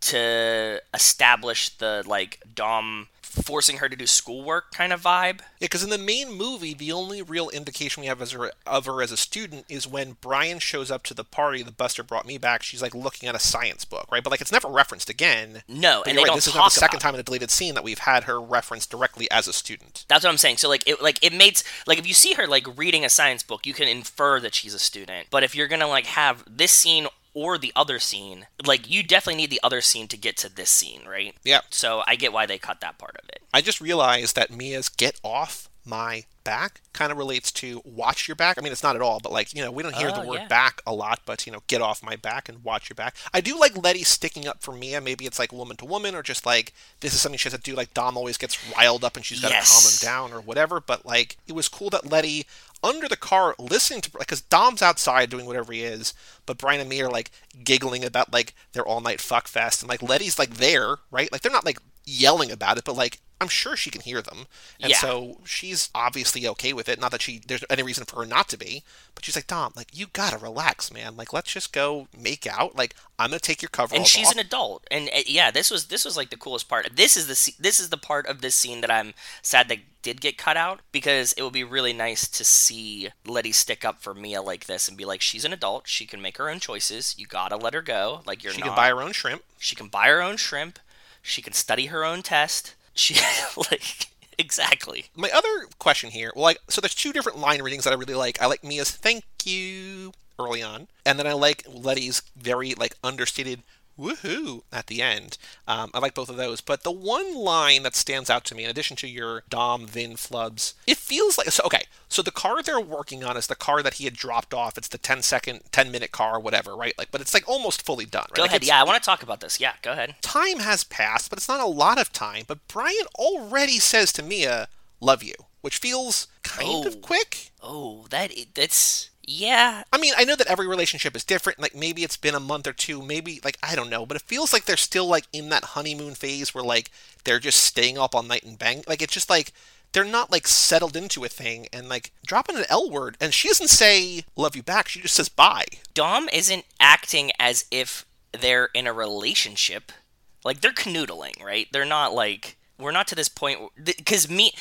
to establish the like Dom forcing her to do schoolwork kind of vibe. Yeah, because in the main movie, the only real indication we have as her, of her as a student is when Brian shows up to the party. The Buster brought me back. She's like looking at a science book, right? But like it's never referenced again. No, But and right, this is not the second time in a deleted scene that we've had her referenced directly as a student. That's what I'm saying. So like it like it makes like if you see her like reading a science book, you can infer that she's a student. But if you're gonna like have this scene or the other scene, like you definitely need the other scene to get to this scene, right? Yeah. So I get why they cut that part of it. I just realized that Mia's "Get Off My Back" kind of relates to "Watch Your Back." I mean, it's not at all, but like you know, we don't hear Oh, the word yeah. "back" a lot, but you know, "Get off my back" and "Watch your back." I do like Letty sticking up for Mia. Maybe it's like woman to woman, or just like this is something she has to do. Like Dom always gets riled up and she's got to Yes. calm him down or whatever. But like, it was cool that Letty under the car listening to because Dom's outside doing whatever he is, but Brian and me are like giggling about like their all night fuck fest, and like Letty's like there, right? Like they're not like yelling about it, but like I'm sure she can hear them, and Yeah. so she's obviously okay with it. Not that she there's any reason for her not to be, but she's like Dom, like you gotta relax, man. Like let's just go make out. Like I'm gonna take your cover and she's off. an adult and uh, yeah this was this was like the coolest part this is the this is the part of this scene that i'm sad that did get cut out because it would be really nice to see letty stick up for mia like this and be like she's an adult she can make her own choices you gotta let her go like you're she not can buy her own shrimp. she can buy her own shrimp she can study her own test she like exactly My other question here, well, like, so there's two different line readings that I really like. I like Mia's "Thank you" early on, and then I like Letty's very like understated "woohoo" at the end. Um, I like both of those, but the one line that stands out to me, in addition to your Dom Vin flubs, it feels like so. Okay, so the car they're working on is the car that he had dropped off. It's the 10 second, 10 minute car, whatever, right? Like, but it's like almost fully done. Right? go Like, ahead yeah i want to talk about this yeah go ahead time has passed, but it's not a lot of time. But Brian already says to Mia, "Love you," which feels kind Oh. of quick. oh that that's yeah I mean, I know that every relationship is different. Like maybe it's been a month or two, maybe like I don't know, but it feels like they're still like in that honeymoon phase where like they're just staying up all night and bang. Like it's just like they're not like settled into a thing and like dropping an L word and she doesn't say love you back. She just says bye. Dom isn't acting as if they're in a relationship. Like they're canoodling, right? They're not like we're not to this point because me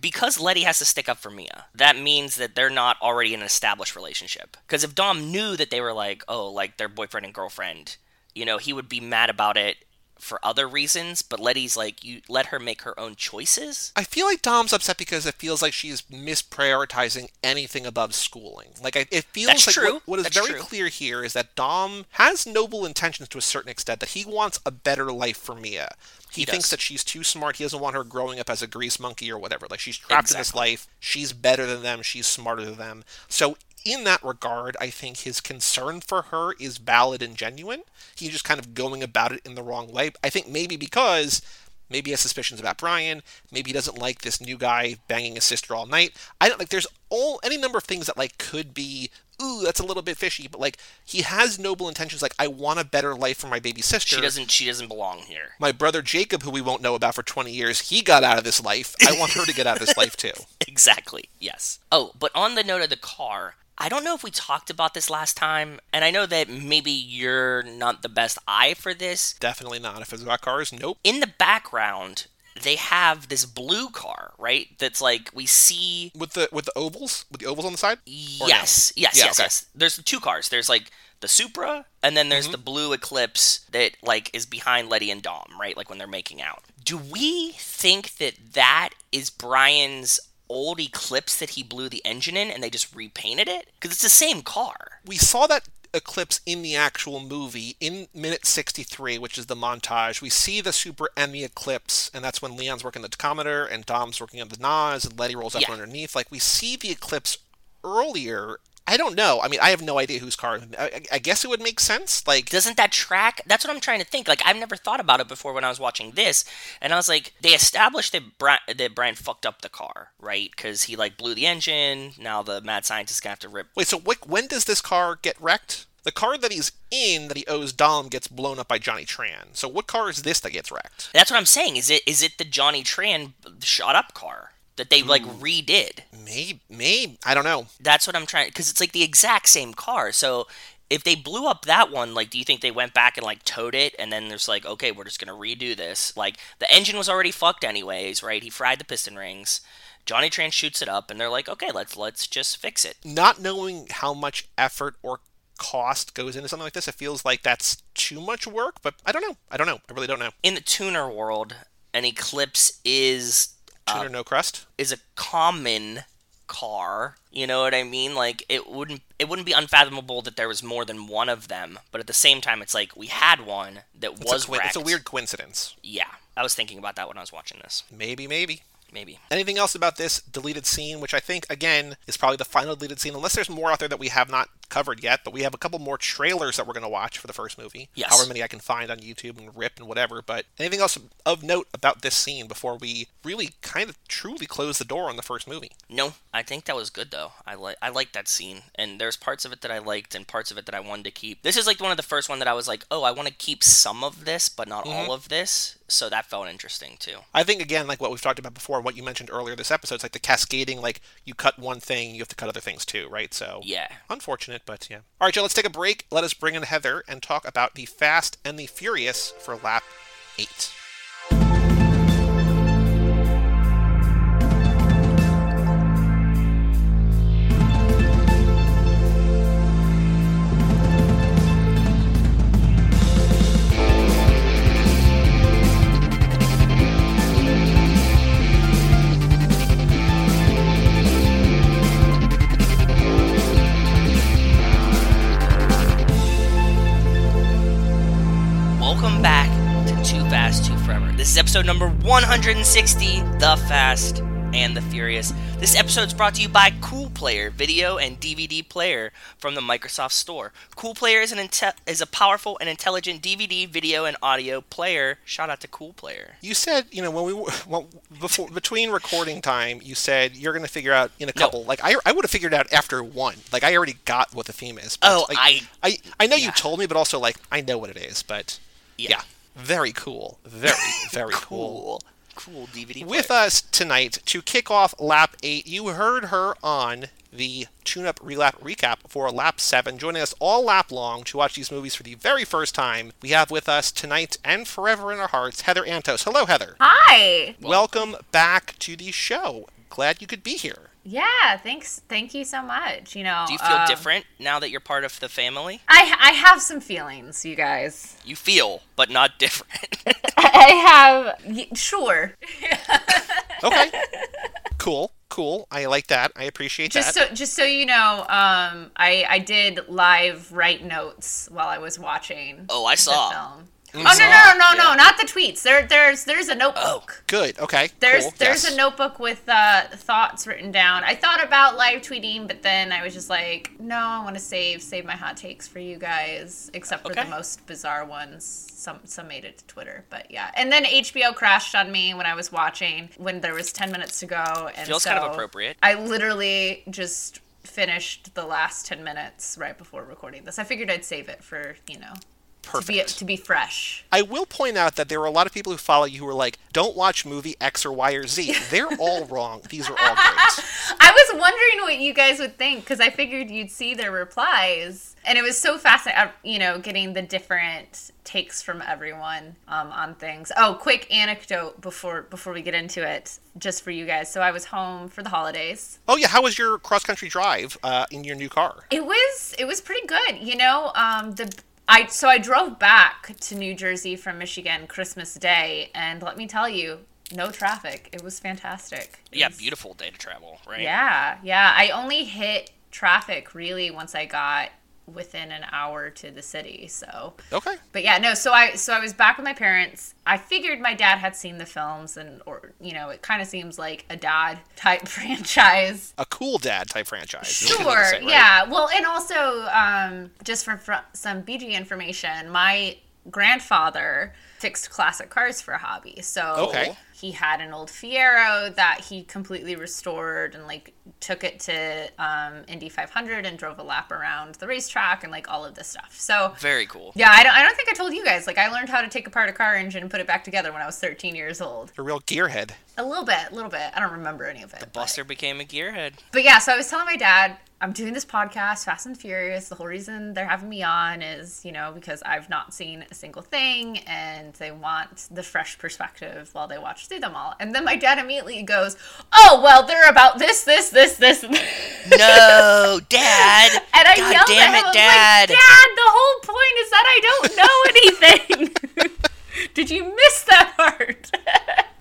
because Letty has to stick up for Mia. That means that they're not already in an established relationship. Because if Dom knew that they were like, oh, like their boyfriend and girlfriend, you know, he would be mad about it for other reasons, but Letty's like you let her make her own choices. I feel like Dom's upset because it feels like she's misprioritizing anything above schooling. Like I, it feels That's like true. What, what is That's very true. clear here is that Dom has noble intentions to a certain extent. That he wants a better life for Mia. He, He thinks that she's too smart. He doesn't want her growing up as a grease monkey or whatever. Like she's trapped in this life. She's better than them. She's smarter than them. So in that regard, I think his concern for her is valid and genuine. He's just kind of going about it in the wrong way. I think maybe because maybe he has suspicions about Brian. Maybe he doesn't like this new guy banging his sister all night. I don't like. There's all any number of things that like could be. Ooh, that's a little bit fishy. But like he has noble intentions. Like I want a better life for my baby sister. She doesn't she doesn't belong here. My brother Jacob, who we won't know about for 20 years, he got out of this life. I want her to get out of this life too. Exactly. Yes. Oh, but on the note of the car, I don't know if we talked about this last time, and I know that maybe you're not the best eye for this. Definitely not. If it's about cars, nope. In the background, they have this blue car, right? That's like we see With the with the ovals, with the ovals on the side. Or no? Yes, yes, Yeah, yes, okay. yes. There's two cars. There's like the Supra, and then there's mm-hmm. the blue Eclipse that like is behind Letty and Dom, right? Like when they're making out. Do we think that that is Brian's old Eclipse that he blew the engine in, and they just repainted it? Because it's the same car. We saw that eclipse in the actual movie in minute 63, which is the montage. We see the Supra and the eclipse, and that's when Leon's working the tachometer and Dom's working on the NOS, and Letty rolls up Yeah. underneath. Like we see the eclipse earlier. I don't know. I mean, I have no idea whose car. I, I- guess it would make sense. Like Doesn't that track? That's what I'm trying to think. Like I've never thought about it before when I was watching this, and I was like, they established that Brian, that Brian fucked up the car, right? Because he like blew the engine. Now the mad scientist gonna have to rip Wait, so wh- when does this car get wrecked? The car that he's in that he owes Dom gets blown up by Johnny Tran. So what car is this that gets wrecked? That's what I'm saying. Is it is it the Johnny Tran shot up car that they like Hmm. redid? Maybe, maybe I don't know. That's what I'm trying because it's like the exact same car. So if they blew up that one, like, do you think they went back and like towed it and then there's like, okay, we're just gonna redo this? Like the engine was already fucked anyways, right? He fried the piston rings. Johnny Tran shoots it up and they're like, okay, let's let's just fix it. Not knowing how much effort or cost goes into something like this, it feels like that's too much work. But I don't know. I don't know. I really don't know. In the tuner world, an Eclipse is Tuner uh, no crust. is a common car. You know what I mean? Like it wouldn't it wouldn't be unfathomable that there was more than one of them, but at the same time it's like we had one that It's was a, coin- it's a weird coincidence. Yeah. I was thinking about that when I was watching this. Maybe, maybe. Maybe. Anything else about this deleted scene, which I think, again, is probably the final deleted scene, unless there's more out there that we have not covered yet, but we have a couple more trailers that we're going to watch for the first movie. Yes. However many I can find on YouTube and Rip and whatever. But anything else of note about this scene before we really kind of truly close the door on the first movie? No, I think that was good though. I like I liked that scene, and there's parts of it that I liked, and parts of it that I wanted to keep. This is like one of the first one that I was like, oh, I want to keep some of this, but not Mm-hmm. all of this. So that felt interesting too. I think, again, like what we've talked about before, what you mentioned earlier this episode, it's like the cascading, like you cut one thing, you have to cut other things too, right? So, Yeah. unfortunate, but yeah. All right, Joe, let's take a break. Let us bring in Heather and talk about the Fast and the Furious for lap eight. Forever. This is episode number 160, The Fast and the Furious. This episode is brought to you by Cool Player Video and DVD Player from the Microsoft Store. Cool Player is an inte- is a powerful and intelligent DVD, video, and audio player. Shout out to Cool Player. You said, you know, when we well, before between recording time, you said you're going to figure out in a No. couple. Like I, I would have figured out after one. Like I already got what the theme is. but, Oh, like, I- I, I know you told me, but also like I know what it is. But Yeah. yeah, very cool, very very cool. Cool. Cool DVD With us tonight to kick off lap eight, you heard her on the tune-up relap recap for lap seven, joining us all lap long to watch these movies for the very first time. We have with us tonight and forever in our hearts, Heather Antos. Hello, Heather. Hi. Welcome back to the show. Glad you could be here. Yeah, thanks. Thank you so much. You know, Do you feel um, different now that you're part of the family? I I have some feelings, you guys. You feel, but not different. I have sure. Okay. cool. Cool. I like that. I appreciate Just that. so just so you know, um, I I did live write notes while I was watching. oh, I the saw. film. Mm. Oh no no no no no! Not the tweets. There there's there's a notebook. Good. Okay. There's cool. there's yes. a notebook with uh, thoughts written down. I thought about live tweeting, but then I was just like, no, I want to save save my hot takes for you guys, except for Okay. the most bizarre ones. Some some made it to Twitter, but yeah. And then HBO crashed on me when I was watching when there was ten minutes to go, and Feels kind of appropriate. I literally just finished the last ten minutes right before recording this. I figured I'd save it for you know to be Perfect. to be fresh. I will point out that there are a lot of people who follow you who are like, don't watch movie X or Y or Z. They're all wrong. These are all great. I was wondering what you guys would think because I figured you'd see their replies, and it was so fascinating. uh, You know, getting the different takes from everyone um, on things. Oh, quick anecdote before before we get into it, just for you guys. So I was home for the holidays. Oh yeah, how was your cross country drive uh, in your new car? It was it was pretty good. You know, um, the I so I drove back to New Jersey from Michigan Christmas Day, and let me tell you, no traffic. It was fantastic. It Yeah, was- beautiful day to travel, right? Yeah, yeah. I only hit traffic really once I got within an hour to the city. So, Okay. but yeah, no. So I so I was back with my parents. I figured my dad had seen the films, and or you know, it kind of seems like a dad type franchise. A cool dad type franchise. is what you Sure. say, right? Yeah. Well, and also um, just for fr- some BG information, my grandfather fixed classic cars for a hobby. So Okay. He had an old Fiero that he completely restored and like took it to um, Indy 500 and drove a lap around the racetrack and like all of this stuff. So Very cool. yeah, I don't, I don't think I told you guys. Like, I learned how to take apart a car engine and put it back together when I was 13 years old. A real gearhead. A little bit, a little bit. I don't remember any of it. The Buster became a gearhead. but yeah, so I was telling my dad, I'm doing this podcast, Fast and Furious. The whole reason they're having me on is, you know, because I've not seen a single thing and they want the fresh perspective while they watch through them all. And then my dad immediately goes, Oh, well, they're about this, this, this, this. No, Dad. And I God yelled damn at him. it, Dad. Like, Dad, the whole point is that I don't know anything. Did you miss that part?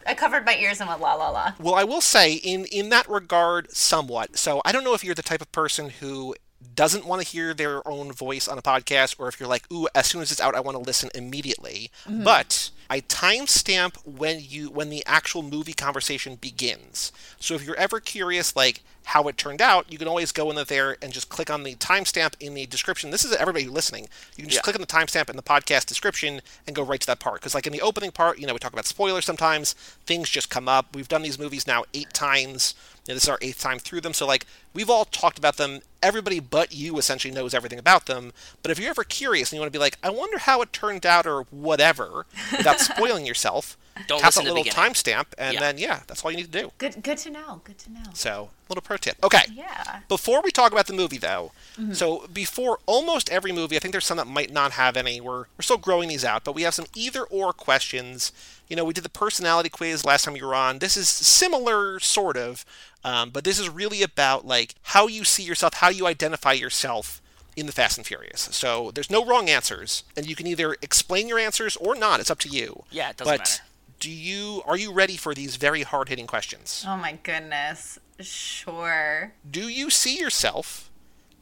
I covered my ears and went la la la. Well, I will say, in in that regard, somewhat. So I don't know if you're the type of person who doesn't want to hear their own voice on a podcast, or if you're like, ooh, as soon as it's out, I want to listen immediately. Mhm. But I timestamp when you when the actual movie conversation begins. So if you're ever curious, like how it turned out, you can always go in there and just click on the timestamp in the description. This is everybody listening. You can just Yeah. click on the timestamp in the podcast description and go right to that part. Because like in the opening part, you know, we talk about spoilers sometimes. Things just come up. We've done these movies now eight times. You know, this is our eighth time through them. So like we've all talked about them. Everybody but you essentially knows everything about them. But if you're ever curious and you want to be like, I wonder how it turned out or whatever, without spoiling yourself, Don't tap listen that to little timestamp, and Yeah. then yeah, that's all you need to do. Good, good to know. Good to know. So, little pro tip. Okay. Yeah. Before we talk about the movie, though, Mhm. so before almost every movie, I think there's some that might not have any. We're we're still growing these out, but we have some either or questions. You know, we did the personality quiz last time you were on. This is similar, sort of, um, but this is really about like how you see yourself, how you identify yourself in the Fast and Furious. So there's no wrong answers, and you can either explain your answers or not. It's up to you. Yeah, it doesn't but matter. Do you are you ready for these very hard hitting questions? Oh my goodness. Sure. Do you see yourself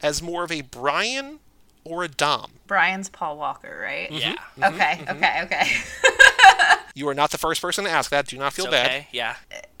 as more of a Brian or a Dom? Brian's Paul Walker, right? Yeah. Mm-hmm. Okay, mm-hmm. okay, mm-hmm. okay. You are not the first person to ask that. Do not feel It's bad. okay. Yeah.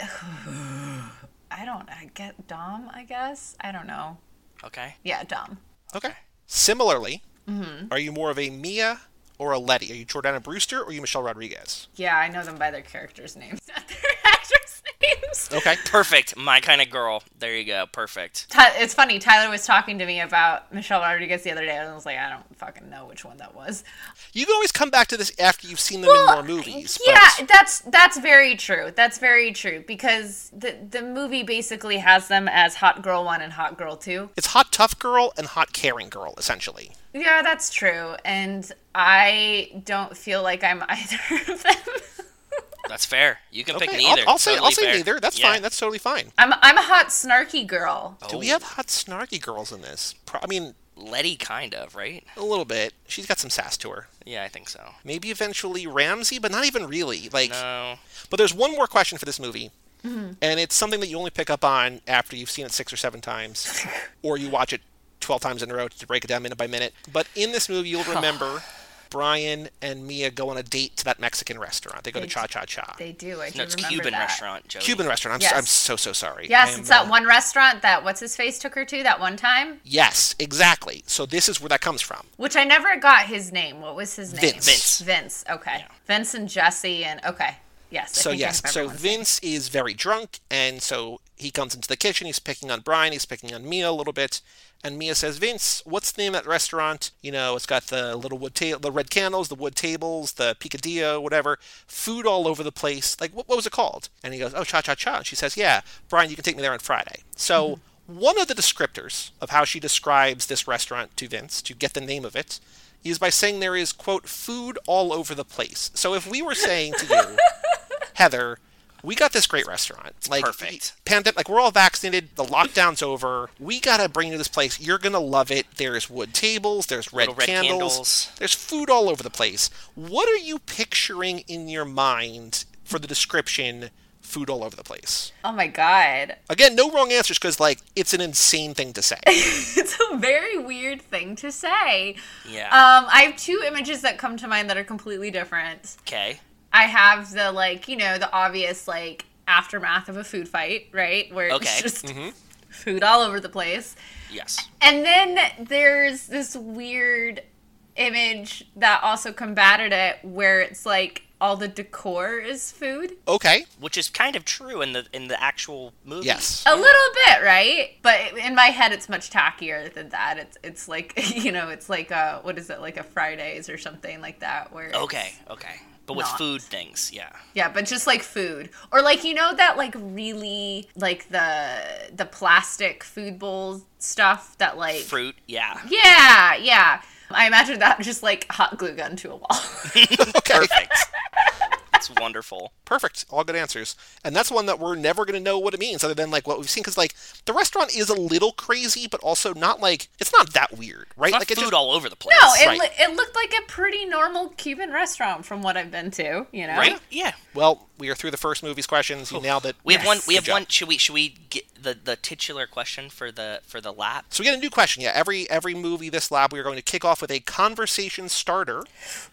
I don't I get Dom, I guess. I don't know. Okay. Yeah, Dom. Okay. Similarly, Mhm. are you more of a Mia or a Letty? Are you Jordana Brewster or are you Michelle Rodriguez? Yeah, I know them by their characters' names, not their actors' names. Okay. Perfect. My kind of girl. There you go. Perfect. Ty- it's funny. Tyler was talking to me about Michelle Rodriguez the other day, and I was like, I don't fucking know which one that was. You can always come back to this after you've seen them in more movies. Yeah, but that's that's very true. That's very true because the the movie basically has them as hot girl one and hot girl two. it's hot tough girl and hot caring girl, essentially. Yeah, that's true, and I don't feel like I'm either of them. That's fair. You can pick Okay, neither. I'll, I'll say Totally I'll say neither. That's Yeah. fine. That's totally fine. I'm I'm a hot snarky girl. Do we have hot snarky girls in this? Pro- I mean, Letty, kind of, right? a little bit. She's got some sass to her. Yeah, I think so. Maybe eventually Ramsey, but not even really. Like, No. but there's one more question for this movie, Mhm. and it's something that you only pick up on after you've seen it six or seven times, or you watch it twelve times in a row to break it down minute by minute. But in this movie, you'll remember Brian and Mia go on a date to that Mexican restaurant. They go to Cha Cha Cha. They do. I do No, it's remember Cuban that. restaurant, Joey. Cuban restaurant. I'm, Yes. so, I'm so so sorry. Yes, am, it's that uh, one restaurant that what's his face took her to that one time, Yes, exactly. So this is where that comes from. which I never got his name. What was his name? Vince. Vince. Vince. Okay. Vince and Jesse and okay. Yes. I so yes, so everyone's name. Vince is very drunk, and so he comes into the kitchen. He's picking on Brian. He's picking on Mia a little bit, and Mia says, "Vince, what's the name of that restaurant? You know, it's got the little wood ta- the red candles, the wood tables, the picadillo, whatever. Food all over the place. Like, what, what was it called?" And he goes, "Oh, Cha Cha Cha." And she says, "Yeah, Brian, you can take me there on Friday." So. Mm-hmm. One of the descriptors of how she describes this restaurant to Vince, to get the name of it, is by saying there is, quote, food all over the place. So if we were saying to you, Heather, we got this great restaurant. It's Like perfect. Pandemic, like we're all vaccinated. The lockdown's over. We gotta bring you to this place. You're gonna love it. There's wood tables. There's red, red candles, candles. There's food all over the place. What are you picturing in your mind for the description? Food all over the place. Oh my god. Again, no wrong answers because like it's an insane thing to say. it's a very weird thing to say. Yeah. Um, I have two images that come to mind that are completely different. Okay. I have the like, you know, the obvious like aftermath of a food fight, right? Where Okay. it's just Mm-hmm. food all over the place. Yes. And then there's this weird image that also combated it where it's like all the decor is food. Okay. Which is kind of true in the in the actual movie. Yes. A little bit, right? But in my head, it's much tackier than that. It's it's like you know, it's like a what is it like a Fridays or something like that where Okay. Okay. But with Not. food things, yeah. Yeah, but just like food, or like you know that like really like the the plastic food bowl stuff that like Fruit, yeah. yeah yeah. I imagine that just like hot glue gun to a wall. Perfect. It's wonderful. Perfect. All good answers. And that's one that we're never going to know what it means other than like what we've seen. Because like the restaurant is a little crazy, but also not like it's not that weird, right? It's not like it food just, all over the place. no, it Right. li- it looked like a pretty normal Cuban restaurant from what I've been to. You know, Right? Yeah. Well, we are through the first movie's questions. You nailed it. We have one. We Good have job. one. Should we? Should we get the the titular question for the for the lap? So we get a new question. Yeah, every every movie this lab we are going to kick off with a conversation starter.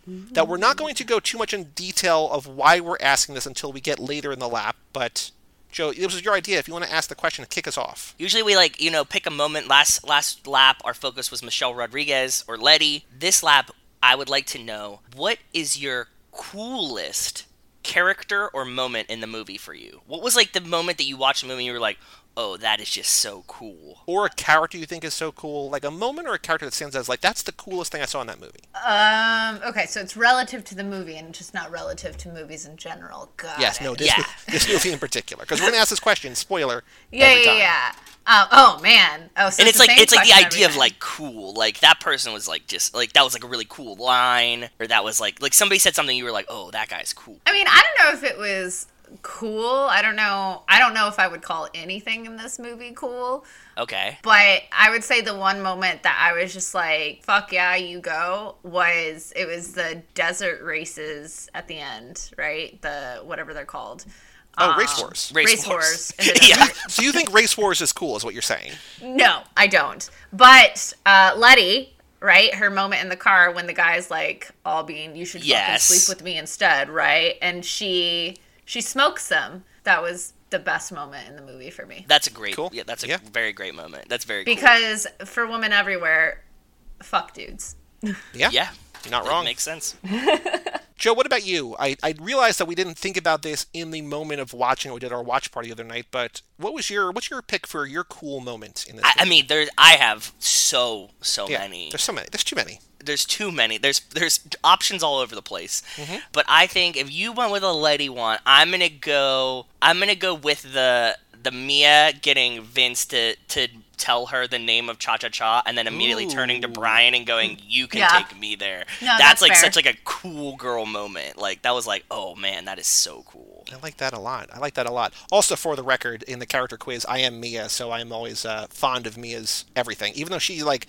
That we're not going to go too much in detail of why we're asking this until we get later in the lap. But Joe, this was your idea. If you want to ask the question, to kick us off. Usually we like you know pick a moment. Last last lap, our focus was Michelle Rodriguez or Letty. This lap, I would like to know what is your coolest character or moment in the movie for you? What was like the moment that you watched the movie and you were like, oh, that is just so cool. Or a character you think is so cool, like a moment or a character that stands out as like that's the coolest thing I saw in that movie. Um. Okay, so it's relative to the movie and just not relative to movies in general. Got yes, it. no, this, Yeah. this movie in particular, because we're gonna ask this question. Spoiler. Yeah, yeah, yeah. Um, oh man. Oh, so and it's the like it's like the idea every of like cool. Like that person was like just like that was like a really cool line, or that was like like somebody said something you were like, oh, that guy's cool. I mean, I don't know if it was cool. I don't know. I don't know if I would call anything in this movie cool. Okay. But I would say the one moment that I was just like, "Fuck yeah, you go!" was it was the desert races at the end, right? The whatever they're called. Oh, Um, race wars. Race, wars. in the yeah. So you think race wars is cool, is what you're saying? No, I don't. But uh, Letty, right? Her moment in the car when the guy's like, "All being, you should Yes. fucking sleep with me instead," right? And she she smokes them. That was the best moment in the movie for me That's a great. Cool. Yeah, that's a Yeah. very great moment. That's very cool. because for women everywhere, fuck dudes. Yeah. yeah, You're not it wrong. makes sense. Joe, what about you? I, I realized that we didn't think about this in the moment of watching. We did our watch party the other night, but what was your what's your pick for your cool moment in this? I, I mean, there's I have so so yeah, many. There's so many. There's too many. There's too many. There's there's options all over the place. Mm-hmm. But I think if you went with a lady one, I'm gonna go. I'm gonna go with the the Mia getting Vince to to tell her the name of Cha Cha Cha and then immediately turning to Brian and going, "You can Yeah. take me there." No, that's, that's like fair. such like a cool girl moment. Like that was like, "Oh man, that is so cool." I like that a lot. I like that a lot. Also, for the record, in the character quiz, I am Mia, so I am always uh, fond of Mia's everything. Even though she like,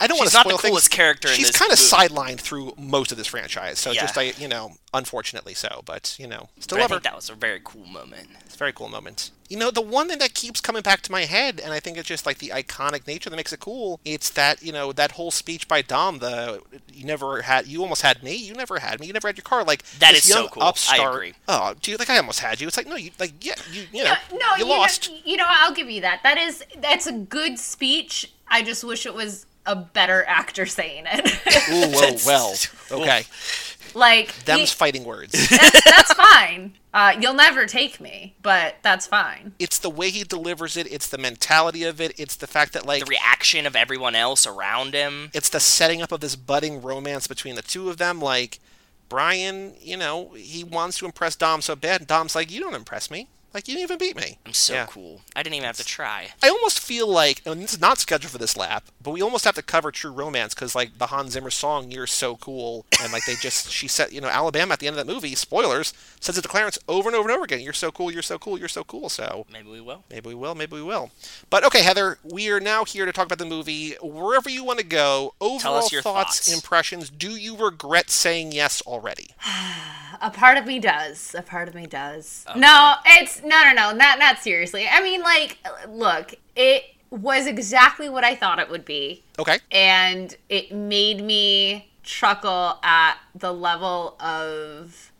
I don't want She's to not the spoil things. coolest character She's kind of sidelined through most of this franchise. So Yeah. just I, you know, unfortunately so. But you know, still But I love her. think that was a very cool moment. It's a very cool moment. You know, the one thing that keeps coming back to my head, and I think it's just like the iconic nature that makes it cool. It's that you know that whole speech by Dom. The you never had, you almost had me. You never had me. You never had your car. Like that is this is so young cool. I Upstart, agree. Oh, dude, like I almost had you. It's like no, you like yeah, you you know, no, you you lost. Know, you know, I'll give you that. That is that's a good speech. I just wish it was a better actor saying it. Ooh, whoa, well, okay. like Them's he- fighting words. that's, that's fine. Uh, you'll never take me, but that's fine. it's the way he delivers it. It's the mentality of it. It's the fact that like The reaction of everyone else around him. it's the setting up of this budding romance between the two of them. Like Brian, you know, he wants to impress Dom so bad, and Dom's like, "You don't impress me. Like you didn't even beat me." I'm so Yeah. cool. I didn't even have to try. I almost feel like, and this is not scheduled for this lap, but we almost have to cover True Romance because, like, the Hans Zimmer song "You're So Cool" and like they just she said, you know, Alabama at the end of that movie, spoilers, says it to Clarence over and over and over again. You're so cool. You're so cool. You're so cool. So Maybe we will. Maybe we will. Maybe we will. But okay, Heather, we are now here to talk about the movie. Wherever you want to go, overall us your thoughts, thoughts. impressions. Do you regret saying yes already? A part of me does. A part of me does. No, it's no, no, no, not not seriously. I mean, like, look, it was exactly what I thought it would be, Okay. and it made me chuckle at the level of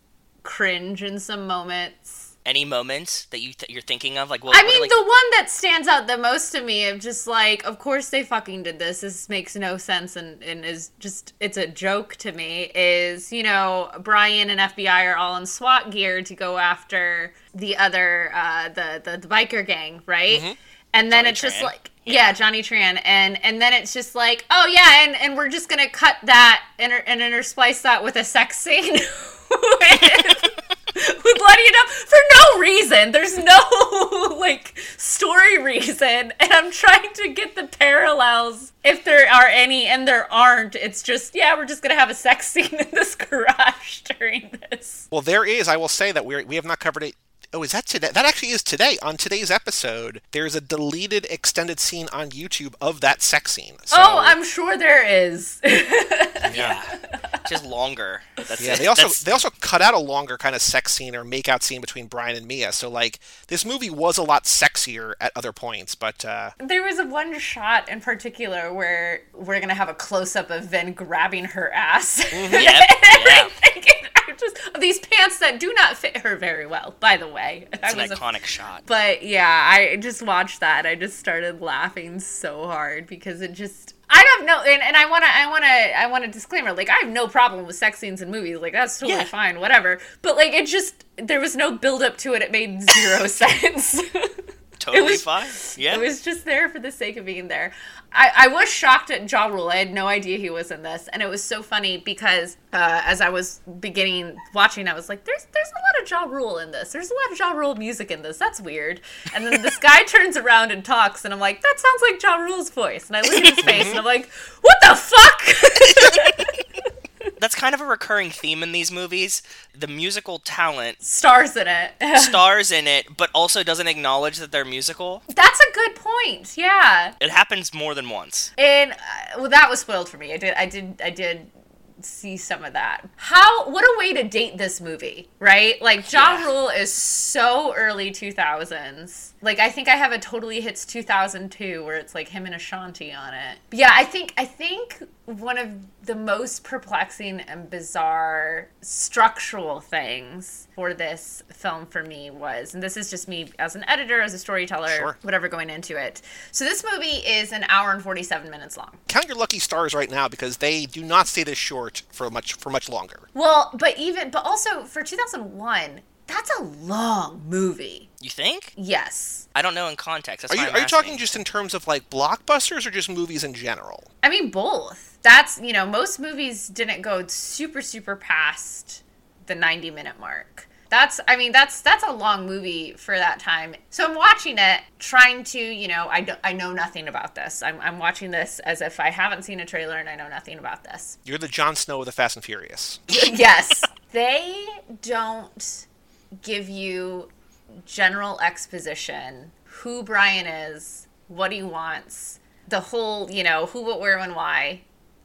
cringe in some moments. Any moments that you th- you're thinking of, like, what, I what are, mean, like, the one that stands out the most to me of just like, of course they fucking did this. This makes no sense and, and is just, it's a joke to me. Is, you know, Brian and FBI are all in SWAT gear to go after the other, uh, the, the, the biker gang, right? Mm-hmm. And then Johnny it's just like, yeah, Johnny Tran, and and then it's just like, oh yeah, and, and we're just gonna cut that and, and intersplice that with a sex scene with, with letting it up for no reason. There's no like story reason, and I'm trying to get the parallels if there are any, and there aren't. It's just yeah, we're just gonna have a sex scene in this garage during this. Well, there is. I will say that we we have not covered it. Oh, is that today? That actually is today. On today's episode, there's a deleted extended scene on YouTube of that sex scene. So, oh, I'm sure there is. yeah, just longer. That's yeah. it. They also That's- they also cut out a longer kind of sex scene or makeout scene between Brian and Mia. So like this movie was a lot sexier at other points, but uh, There was a one shot in particular where we're gonna have a close up of Vin grabbing her ass. Yep, yeah. I'm just these pants that do not fit her very well, by the way. It's an I was a- iconic shot. but yeah, I just watched that. I just started laughing so hard because it just I don't know and, and I wanna I wanna I want a disclaimer, like I have no problem with sex scenes in movies, like that's totally Yeah. fine, whatever. But like it just there was no build up to it, it made zero sense. Totally was- fine. Yeah. It was just there for the sake of being there. I, I was shocked at Ja Rule. I had no idea he was in this, and it was so funny because uh, as I was beginning watching, I was like, "There's there's a lot of Ja Rule in this. There's a lot of Ja Rule music in this. That's weird." And then this guy turns around and talks, and I'm like, "That sounds like Ja Rule's voice." And I look at his face, and I'm like, "What the fuck?" That's kind of a recurring theme in these movies. The musical talent Stars in it. stars in it, but also doesn't acknowledge that they're musical. That's a good point. Yeah. It happens more than once. And uh, well, that was spoiled for me. I did, I did, I did see some of that. How? What a way to date this movie, right? Like Ja Yeah. Rule is so early two thousands. Like I think I have a totally hits two thousand two where it's like him and Ashanti on it. But yeah, I think I think one of the most perplexing and bizarre structural things for this film for me was, and this is just me as an editor, as a storyteller, Sure. whatever going into it. So this movie is an hour and 47 minutes long. count your lucky stars right now because they do not stay this short for much for much longer. Well, but even, but also for 2001, that's a long movie. You think? Yes. I don't know in context. That's Are you I'm are you talking just in terms of like blockbusters or just movies in general? I mean, both. That's, you know, most movies didn't go super, super past the 90 minute mark. That's I mean that's that's a long movie for that time. So I'm watching it trying to, you know, I, do, I know nothing about this. I'm I'm watching this as if I haven't seen a trailer and I know nothing about this. You're the Jon Snow of the Fast and Furious. yes. They don't give you general exposition who Brian is, what he wants, the whole, you know, who, what, where, when, why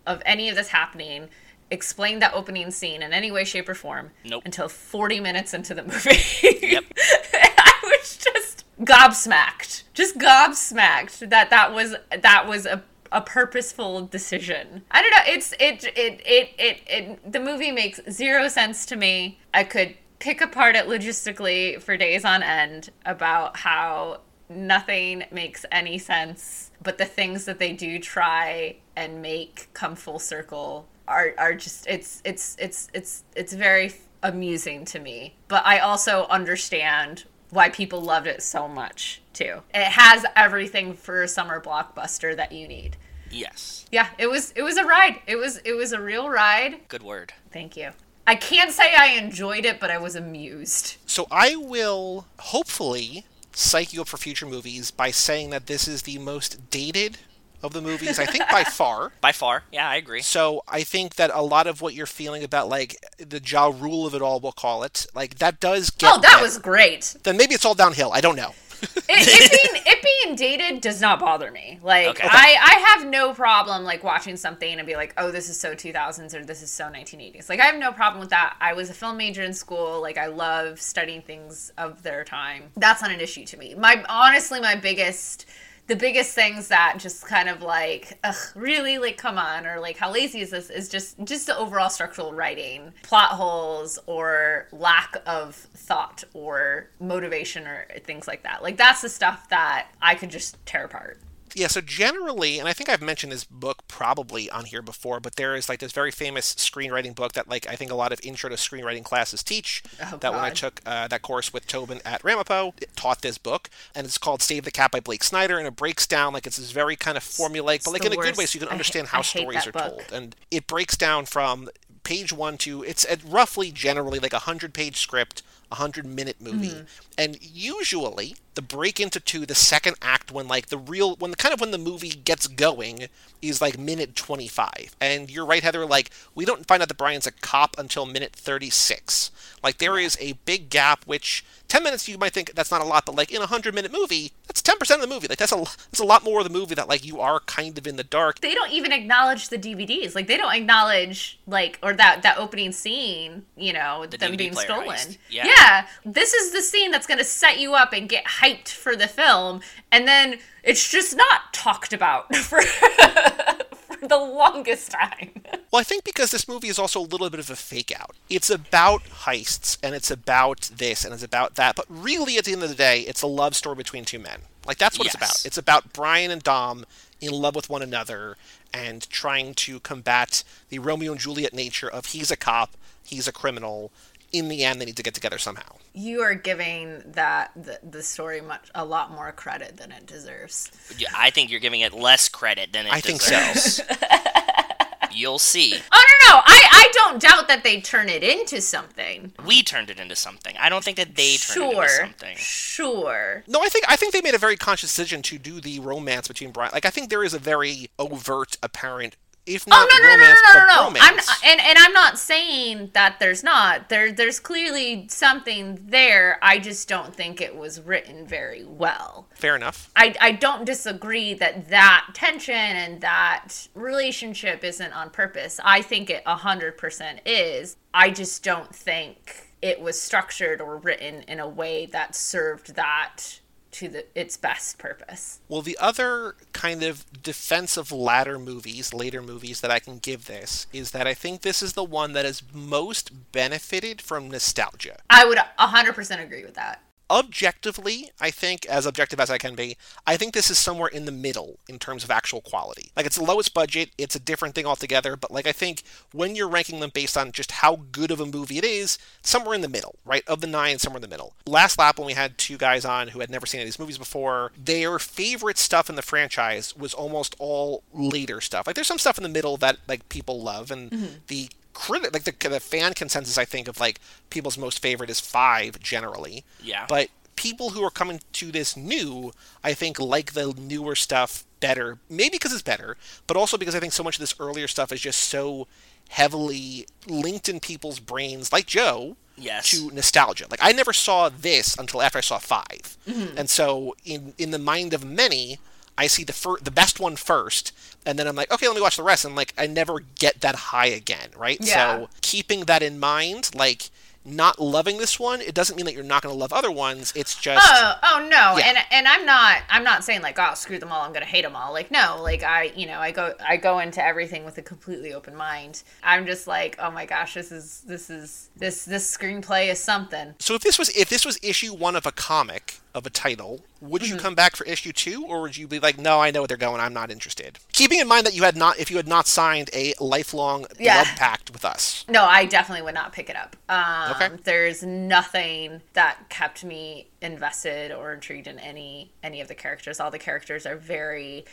of any of this happening explain that opening scene in any way, shape, or form Nope. until 40 minutes into the movie. Yep. I was just gobsmacked, just gobsmacked that that was that was a a purposeful decision. I don't know. It's it it it it, it the movie makes zero sense to me. I could pick apart it logistically for days on end about how nothing makes any sense, but the things that they do try and make come full circle are are just it's it's it's it's it's very amusing to me. But I also understand why people loved it so much too. It has everything for a summer blockbuster that you need. Yes. Yeah, it was it was a ride. It was it was a real ride. Good word. Thank you. I can't say I enjoyed it, but I was amused. So I will hopefully psych you up for future movies by saying that this is the most dated of the movies, I think by far. By far. Yeah, I agree. So I think that a lot of what you're feeling about like the Ja Rule of it all, we'll call it, like that does get Oh, that better. was great. Then maybe it's all downhill. I don't know. it, it being it being dated does not bother me. Like Okay. I I have no problem like watching something and be like, oh, this is so 2000s or this is so 1980s. Like I have no problem with that. I was a film major in school. Like I love studying things of their time. That's not an issue to me. My honestly, my biggest the biggest things that just kind of like ugh, really like come on or like how lazy is this is just just the overall structural writing. Plot holes or lack of thought or motivation or things like that. Like that's the stuff that i could just tear apart yeah, so generally, and I think I've mentioned this book probably on here before, but there is like this very famous screenwriting book that like I think a lot of intro to screenwriting classes teach. Oh, that when I took uh, that course with Tobin at Ramapo, it taught this book, and it's called Save the Cat by Blake Snyder, and it breaks down like it's this very kind of formulaic, but like in a good way, so you can ha- understand how stories are book. told, and it breaks down from page one to it's at roughly generally like a hundred page script, a hundred minute movie, Mhm. and usually the break into two, the second act, when like the real, when the kind of when the movie gets going, is like minute twenty five. And you're right, Heather. Like we don't find out that Brian's a cop until minute thirty six. Like there is a big gap, which ten minutes you might think that's not a lot, but like in a hundred minute movie, that's ten percent of the movie. Like that's a that's a lot more of the movie that like you are kind of in the dark. they don't even acknowledge the dvds like they don't acknowledge like or that that opening scene you know The them DVD being stolen. Yeah. yeah this is the scene that's going to set you up and get hyped for the film and then it's just not talked about for, for the longest time Well, I think because this movie is also a little bit of a fake out. It's about heists and it's about this and it's about that, but really at the end of the day, it's a love story between two men. Like that's what it's about. It's about Brian and Dom in love with one another and trying to combat the Romeo and Juliet nature of he's a cop, he's a criminal. In the end, they need to get together somehow. you are giving that the, the story much a lot more credit than it deserves Yeah, I think you're giving it less credit than it I think so. deserves. You'll see. oh no no I, I don't doubt that they turn it into something We turned it into something. I don't think that they turned it into something. sure No, I think I think they made a very conscious decision to do the romance between Brian. Like I think there is a very overt, apparent, if Oh not no no no no no no no! I'm and and I'm not saying that there's not. There there's clearly something there. I just don't think it was written very well. Fair enough. I I don't disagree that that tension and that relationship isn't on purpose. I think it 100% is. I just don't think it was structured or written in a way that served that to the its best purpose. Well, the other kind of defensive ladder movies, later movies that I can give this is that I think this is the one that has most benefited from nostalgia. I would 100% agree with that. Objectively, I think, as objective as I can be, I think this is somewhere in the middle in terms of actual quality. Like, it's the lowest budget, it's a different thing altogether, but like, I think when you're ranking them based on just how good of a movie it is, somewhere in the middle, right? Of the nine, somewhere in the middle. Last lap, when we had two guys on who had never seen any of these movies before, their favorite stuff in the franchise was almost all later stuff. Like, there's some stuff in the middle that, like, people love, and Mm-hmm. the critic like the, the fan consensus I think of like people's most favorite is five generally. Yeah. But people who are coming to this new, I think like the newer stuff better. Maybe because it's better, but also because I think so much of this earlier stuff is just so heavily linked in people's brains, like Joe, Yes. to nostalgia. Like I never saw this until after I saw 5 Mhm. and so in in the mind of many, I see the fir- the best one first, and then I'm like, okay, let me watch the rest, and like I never get that high again, right? Yeah. So keeping that in mind, like not loving this one, it doesn't mean that you're not going to love other ones. It's just Oh, oh no, Yeah. and and I'm not I'm not saying like oh screw them all I'm gonna hate them all like no like I you know I go I go into everything with a completely open mind I'm just like oh my gosh this is this is this this screenplay is something So if this was if this was issue one of a comic of a title, would you Mhm. come back for issue two, or would you be like, no, I know what they're going, I'm not interested? Keeping in mind that you had not, if you had not signed a lifelong Yeah. blood pact with us. no I definitely would not pick it up um, Okay. there's nothing that kept me invested or intrigued in any any of the characters all the characters are very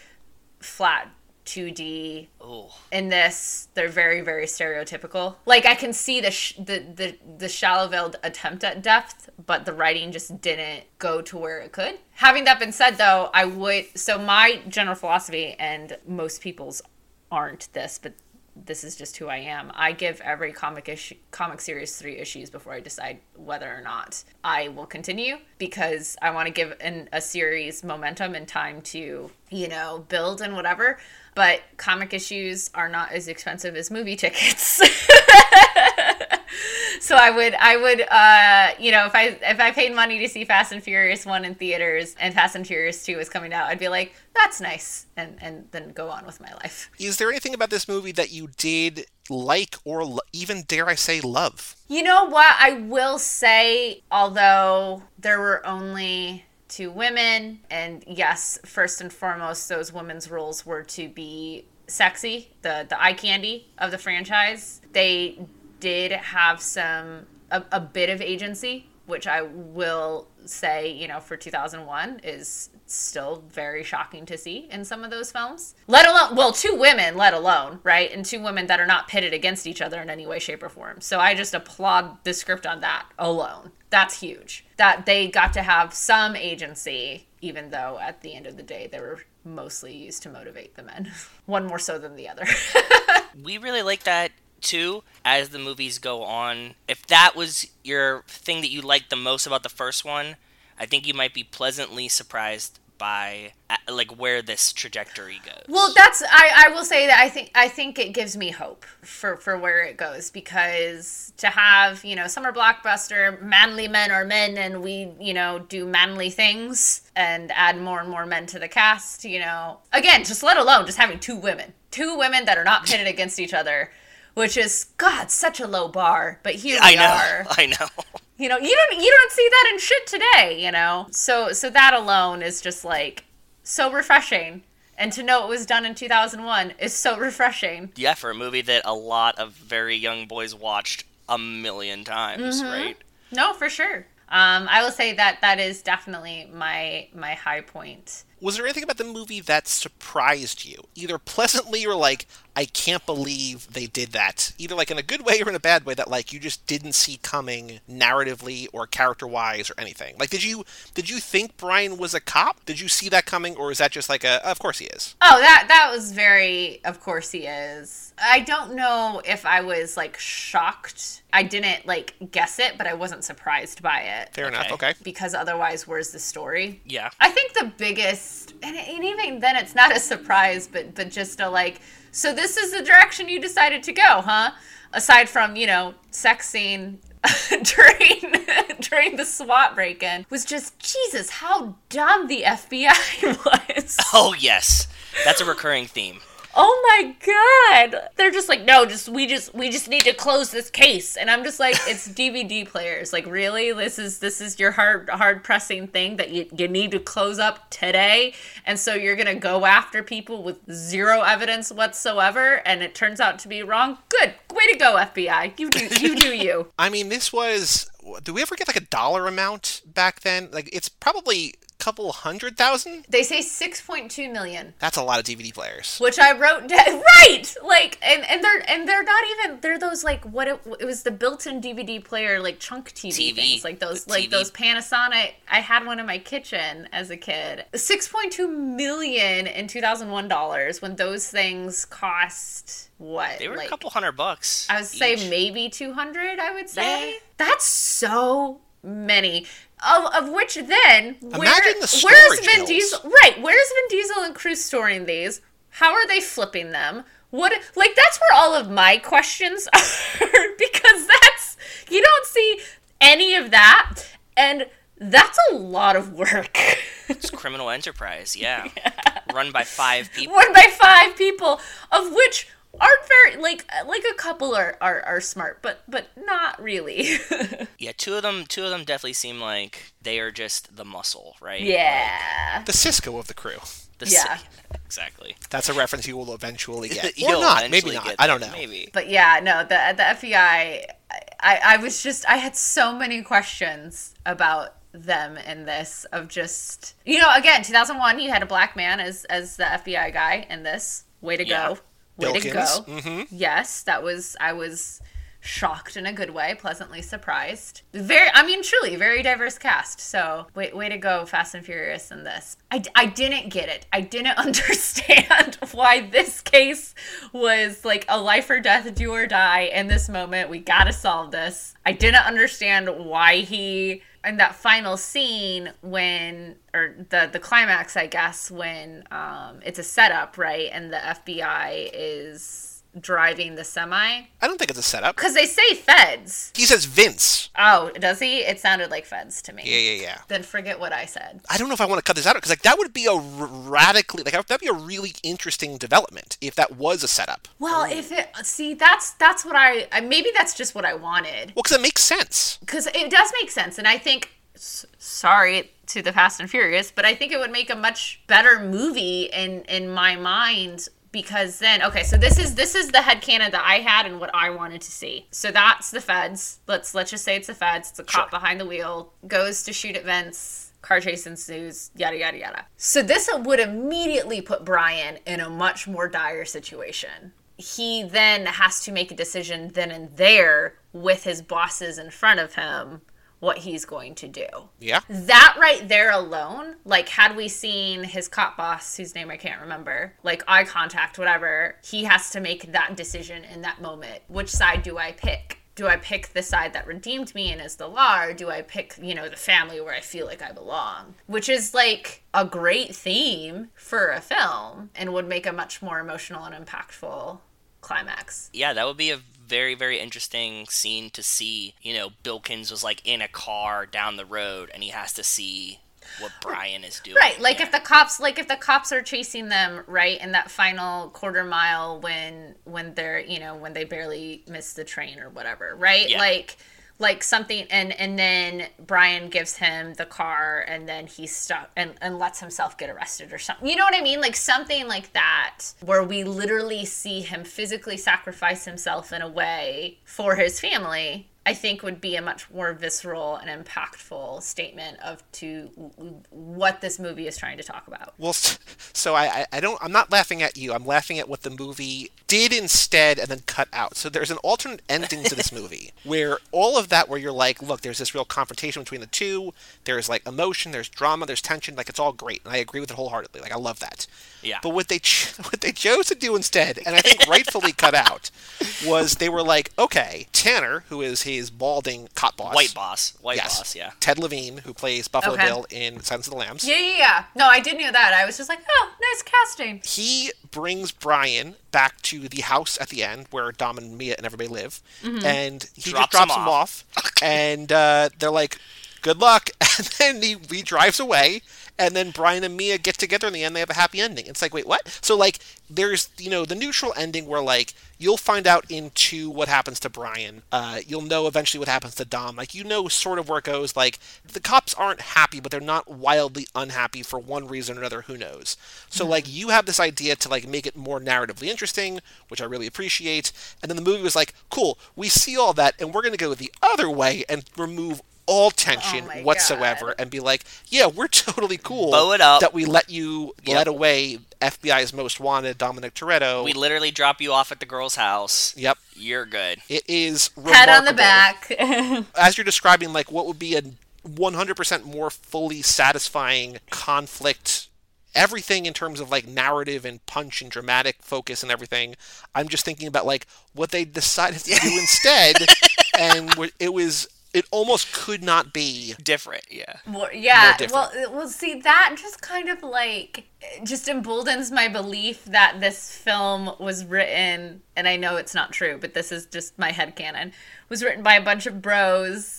flat 2D Oh. in this they're very very stereotypical. Like i can see the sh- the the, the shallow veiled attempt at depth but the writing just didn't go to where it could. Having that been said though i would so my general philosophy and most people's aren't this but this is just who i am. I give every comic issue comic series three issues before i decide whether or not i will continue because i want to give an, a series momentum and time to you know build and whatever but comic issues are not as expensive as movie tickets. so I would I would uh you know if I if I paid money to see Fast and Furious 1 in theaters and Fast and Furious 2 was coming out, I'd be like that's nice and and then go on with my life. Is there anything about this movie that you did like or lo- even dare I say love? You know what? I will say, although there were only two women, and yes, first and foremost, those women's roles were to be sexy, the the eye candy of the franchise. They did have some a, a bit of agency, which I will say, you know, for 2001 is still very shocking to see in some of those films. Let alone, well, two women, let alone, right? And two women that are not pitted against each other in any way, shape, or form. So I just applaud the script on that alone. That's huge. That they got to have some agency, even though at the end of the day, they were mostly used to motivate the men. One more so than the other. we really like that too as the movies go on. If that was your thing that you liked the most about the first one, I think you might be pleasantly surprised by like where this trajectory goes. Well, that's I, I will say that I think I think it gives me hope for for where it goes because to have you know summer blockbuster manly men are men and we you know do manly things and add more and more men to the cast you know again just let alone just having two women two women that are not pitted against each other which is God such a low bar but here we I know. are I know. You know you don't you don't see that in shit today you know? So so that alone is just like so refreshing. And to know it was done in 2001 is so refreshing. Yeah, for a movie that a lot of very young boys watched a million times, Mhm. right? no for sure. Um i will say that that is definitely my my high point Was there anything about the movie that surprised you, either pleasantly or like, I can't believe they did that, either like in a good way or in a bad way that like you just didn't see coming narratively or character wise or anything? Like, did you did you think Brian was a cop? Did you see that coming, or is that just like a, of course he is? oh that that was very of course he is i don't know if i was like shocked i didn't like guess it but i wasn't surprised by it Fair enough. Okay. because otherwise where's the story Yeah. I think the biggest, and, and even then, it's not a surprise, but but just a like. So this is the direction you decided to go, huh? Aside from you know sex scene during during the SWAT break-in, was just Jesus, how dumb the FBI was. Oh yes, that's a recurring theme. Oh my god. They're just like, no, just we just we just need to close this case. And I'm just like, it's DVD players. Like, really? This is this is your hard hard pressing thing that you, you need to close up today. And so you're gonna go after people with zero evidence whatsoever, and it turns out to be wrong. Good. Way to go, FBI. You do you do you. I mean, this was. Do we ever get like a dollar amount back then? Like, it's probably couple hundred thousand. They say 6.2 million. That's a lot of DVD players. Which I wrote down. Right! Like, and, and they're and they're not even they're those like what it, it was the built-in DVD player like chunk TV, TV. things like those The like TV. those Panasonic. I had one in my kitchen as a kid. 6.2 million in 2001 dollars when those things cost what? They were like, a couple hundred bucks. I would say maybe 200, I would say. That's so many. Of, of which then, where, Imagine the where's storage Vin bills. Diesel? Right, where's Vin Diesel and Cruz storing these? How are they flipping them? What like that's where all of my questions are because that's you don't see any of that and that's a lot of work. It's criminal enterprise, yeah. Run by five people. One by five people, of which aren't very like like a couple are are, are smart, but but not really. Yeah, two of them two of them definitely seem like they are just the muscle, right? yeah. The Cisco of the crew. The Yeah. si- exactly. That's a reference you will eventually get. Or You'll not. Maybe not. I don't know. Maybe. But yeah, no, the the FBI. I I was just I had so many questions about them in this of just you know again 2001 you had a black man as as the FBI guy in this way to Yeah. go way to go. Mm-hmm. yes that was I was shocked in a good way pleasantly surprised. Very I mean truly very diverse cast. So way, way to go Fast and Furious in this. I, I didn't get it. I didn't understand why this case was like a life or death do or die in this moment. We gotta solve this. I didn't understand why he in that final scene when or the the climax I guess when um it's a setup right? And the FBI is driving the semi I don't think it's a setup. because they say feds He says Vince. oh does he it sounded like feds to me Yeah, yeah, yeah. then forget what I said I don't know if I want to cut this out because like that would be a radically like that'd be a really interesting development if that was a setup. well if it see that's that's what I, I maybe that's just what I wanted Well, because it makes sense. because it does make sense and i think s- sorry to the fast and furious but i think it would make a much better movie in in my mind because then okay so this is this is the head headcanon that i had and what i wanted to see. So that's the feds. Let's let's just say it's the feds. It's a cop behind the wheel goes to shoot at vince car chase ensues yada yada yada. So this would immediately put brian in a much more dire situation. He then has to make a decision then and there with his bosses in front of him what he's going to do. Yeah. That right there alone, like had we seen his cop boss, whose name I can't remember, like eye contact, whatever, he has to make that decision in that moment. Which side do I pick? Do I pick the side that redeemed me and is the law, or do I pick, you know, the family where I feel like I belong? Which is like a great theme for a film and would make a much more emotional and impactful climax. Yeah, that would be a very, very interesting scene to see. You know, Bilkins was like in a car down the road and he has to see what Brian is doing. Right, like if the cops like if the cops are chasing them right in that final quarter mile when when they're, you know, when they barely miss the train or whatever, right? Yeah. Like like something and and then Brian gives him the car and then he's stuck and, and lets himself get arrested or something. You know what I mean? Like something like that where we literally see him physically sacrifice himself in a way for his family. I think would be a much more visceral and impactful statement of to what this movie is trying to talk about. Well, so I, I, I don't. I'm not laughing at you. I'm laughing at what the movie did instead, and then cut out. So there's an alternate ending to this movie where all of that, where you're like, look, there's this real confrontation between the two. There's like emotion, there's drama, there's tension. Like it's all great, and I agree with it wholeheartedly. Like I love that. Yeah. But what they ch- what they chose to do instead, and I think rightfully cut out, was they were like, okay, Tanner, who is his balding cop boss, White boss. White yes, boss, yeah. Ted Levine, who plays Buffalo Okay. Bill in Silence of the Lambs. Yeah, yeah, yeah. No, I did know that. I was just like, oh, nice casting. he brings Brian back to the house at the end where Dom and Mia and everybody live, Mhm. and he Drops just drops him him off, and uh, they're like, "Good luck," and then he, he drives away, and then Brian and Mia get together in the end. They have a happy ending. It's like, wait, what? So like, there's you know the neutral ending where like you'll find out into what happens to Brian. Uh, you'll know eventually what happens to Dom. Like you know sort of where it goes. Like the cops aren't happy, but they're not wildly unhappy for one reason or another. Who knows? So like you have this idea to like make it more narratively interesting, which I really appreciate. And then the movie was like, cool, we see all that, and we're gonna go the other way and remove all oh tension Oh my whatsoever and be like, yeah, we're totally cool Bow it up. that we let you Yep. let away FBI's most wanted, Dominic Toretto. We literally drop you off at the girl's house. Yep. You're good. It is Pat on the back. As you're describing, like what would be a 100% more fully satisfying conflict, everything in terms of like narrative and punch and dramatic focus and everything. I'm just thinking about like what they decided to do instead, and it was it almost could not be Different, yeah. More, yeah. different. well, well, see, that just kind of like just emboldens my belief that this film was written, and I know it's not true, but this is just my head headcanon, was written by a bunch of bros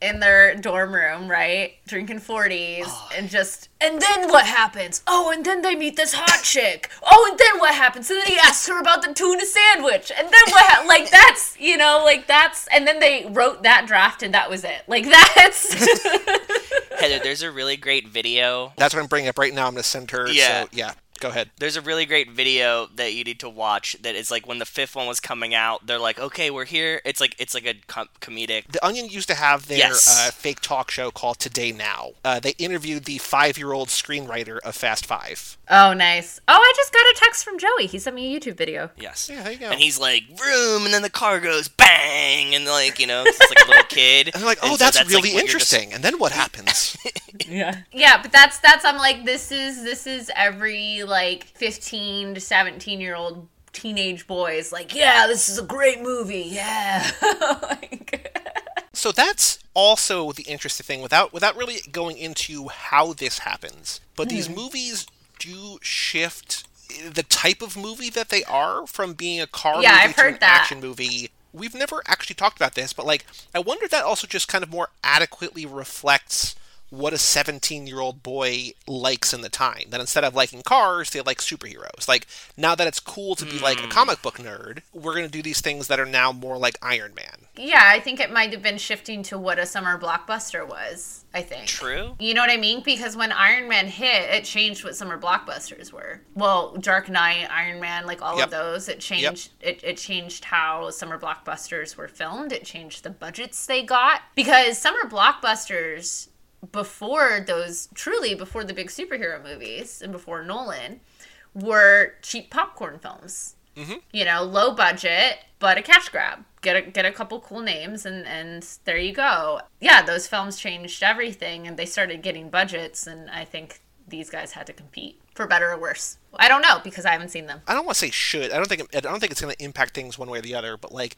in their dorm room, right? Drinking 40s, and just, and then what happens? Oh, and then they meet this hot chick. Oh, and then what happens? And then he asks her about the tuna sandwich. And then what hap Like, that's, you know, like that's, and then they wrote that draft, and that was it. Like, that's. Heather, there's a really great video. That's what I'm bringing up right now. I'm going to send her. Yeah. So, yeah. Go ahead. There's a really great video that you need to watch. That is like when the fifth one was coming out. They're like, "Okay, we're here." It's like it's like a com- comedic. The Onion used to have their Yes. uh, fake talk show called Today Now. Uh, they interviewed the five-year-old screenwriter of Fast Five. Oh, nice. Oh, I just got a text from Joey. He sent me a YouTube video. Yes. Yeah, there you go. And he's like, "Vroom," and then the car goes bang, and like you know, it's like a little kid. And they're like, And oh, so that's, really what you're just- interesting. And then what happens? Yeah. Yeah, but that's that's I'm like this is this is every like 15 to 17 year old teenage boys like, yeah, this is a great movie. Yeah. so that's also the interesting thing without without really going into how this happens. But these Hmm. movies do shift the type of movie that they are from being a car Yeah, movie I've to heard an that. action movie. We've never actually talked about this, but like I wonder if that also just kind of more adequately reflects what a 17 year old boy likes in the time. That instead of liking cars, they like superheroes. Like, now that it's cool to be like a hmm. comic book nerd, we're going to do these things that are now more like Iron Man. yeah, I think it might have been shifting to what a summer blockbuster was, I think. True. You know what I mean? Because when Iron Man hit, it changed what summer blockbusters were. Well, Dark Knight, Iron Man, like all Yep. of those, it changed it, it changed how summer blockbusters were filmed. It changed the budgets they got. Because summer blockbusters before those truly before the big superhero movies and before Nolan were cheap popcorn films. Mhm. You know, low budget, but a cash grab. Get a, get a couple cool names and and there you go. Yeah, those films changed everything and they started getting budgets and I think these guys had to compete for better or worse. I don't know because I haven't seen them. I don't want to say should. I don't think I don't think it's going to impact things one way or the other. But like,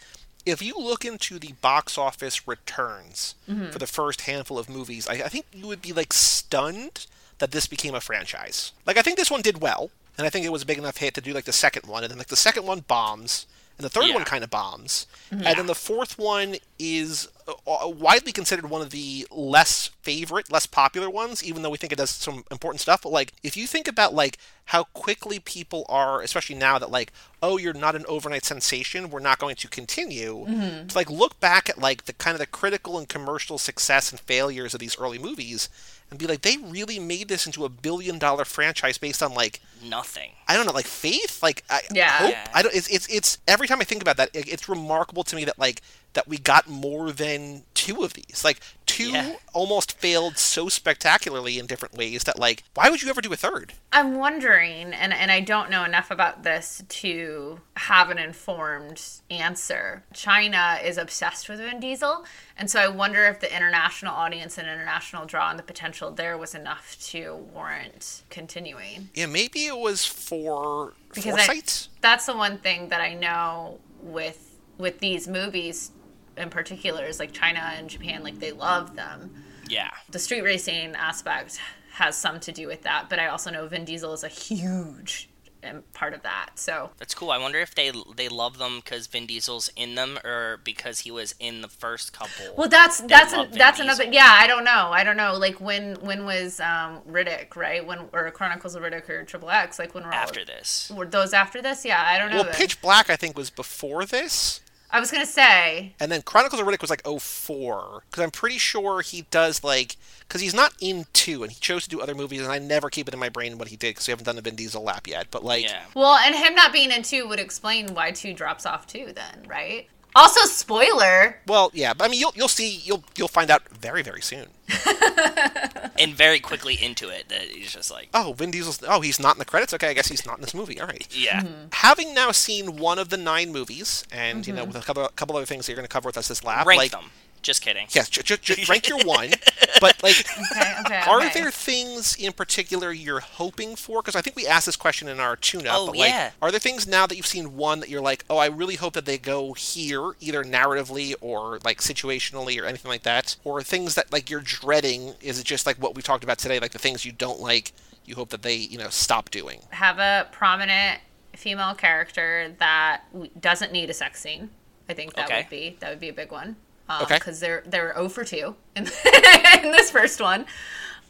if you look into the box office returns Mhm. for the first handful of movies, I, I think you would be like stunned that this became a franchise. Like, I think this one did well, and I think it was a big enough hit to do like the second one, and then like the second one bombs, and the third one kind of bombs, Mhm. and then the fourth one is uh, uh, widely considered one of the less favorite, less popular ones, even though we think it does some important stuff. But like, if you think about like how quickly people are, especially now that like, oh, you're not an overnight sensation, we're not going to continue. Mhm. To like look back at like the kind of the critical and commercial success and failures of these early movies, and be like, they really made this into a billion dollar franchise based on like Nothing. I don't know, like faith, like I Yeah. hope. Yeah. I don't. It's it's it's every time I think about that, it, it's remarkable to me that like that we got more than two of these. Like two Yeah. almost failed so spectacularly in different ways that like why would you ever do a third? I'm wondering, and, and I don't know enough about this to have an informed answer. China is obsessed with Vin Diesel, and so I wonder if the international audience and international draw and the potential there was enough to warrant continuing. Yeah, maybe it was for Because I, foresight. that's the one thing that I know with with these movies in particular is like China and Japan, like they love them. Yeah. The street racing aspect has some to do with that, but I also know Vin Diesel is a huge um, part of that. So That's cool. I wonder if they they love them because Vin Diesel's in them, or because he was in the first couple. Well, that's that's an, that's Diesel. another. Yeah, I don't know. I don't know. Like when when was um, Riddick right? When or Chronicles of Riddick or Triple X? Like when were all- After this. Were those after this? Yeah, I don't know. Well, then. Pitch Black I think was before this. I was gonna say. And then Chronicles of Riddick was like 04. Because I'm pretty sure he does like. Because he's not in two, and he chose to do other movies, and I never keep it in my brain what he did because we haven't done the Vin Diesel lap yet. But like, yeah. Well, and him not being in two would explain why two drops off too. Then, right? Also, spoiler. Well, yeah, but I mean, you'll you'll see, you'll you'll find out very very soon. and very quickly into it that he's just like, Oh, Vin Diesel's. Oh, he's not in the credits. Okay, I guess he's not in this movie. All right. yeah. Having now seen one of the nine movies, and you know, Mm-hmm. with a couple couple other things that you're going to cover with us this lab, Rank like them. Just kidding. yes, ju- ju- ju- rank your one. But like, Okay, okay. are okay. there things in particular you're hoping for? Because I think we asked this question in our tune-up. Oh, but like, yeah. are there things now that you've seen one that you're like, oh, I really hope that they go here, either narratively or like situationally or anything like that, or things that like you're dreading? Is it just like what we talked about today, like the things you don't like? You hope that they, you know, stop doing. have a prominent female character that doesn't need a sex scene. I think that Okay. would be that would be a big one. Um, Okay. Because they're they're 0 for two in, in this first one.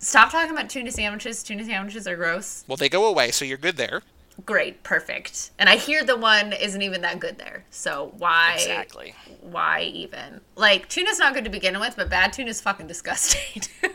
Stop talking about tuna sandwiches. Tuna sandwiches are gross. Well, they go away, so you're good there. Great, perfect. And I hear the one isn't even that good there. So why Exactly. why even? Like tuna's not good to begin with, but bad tuna is fucking disgusting.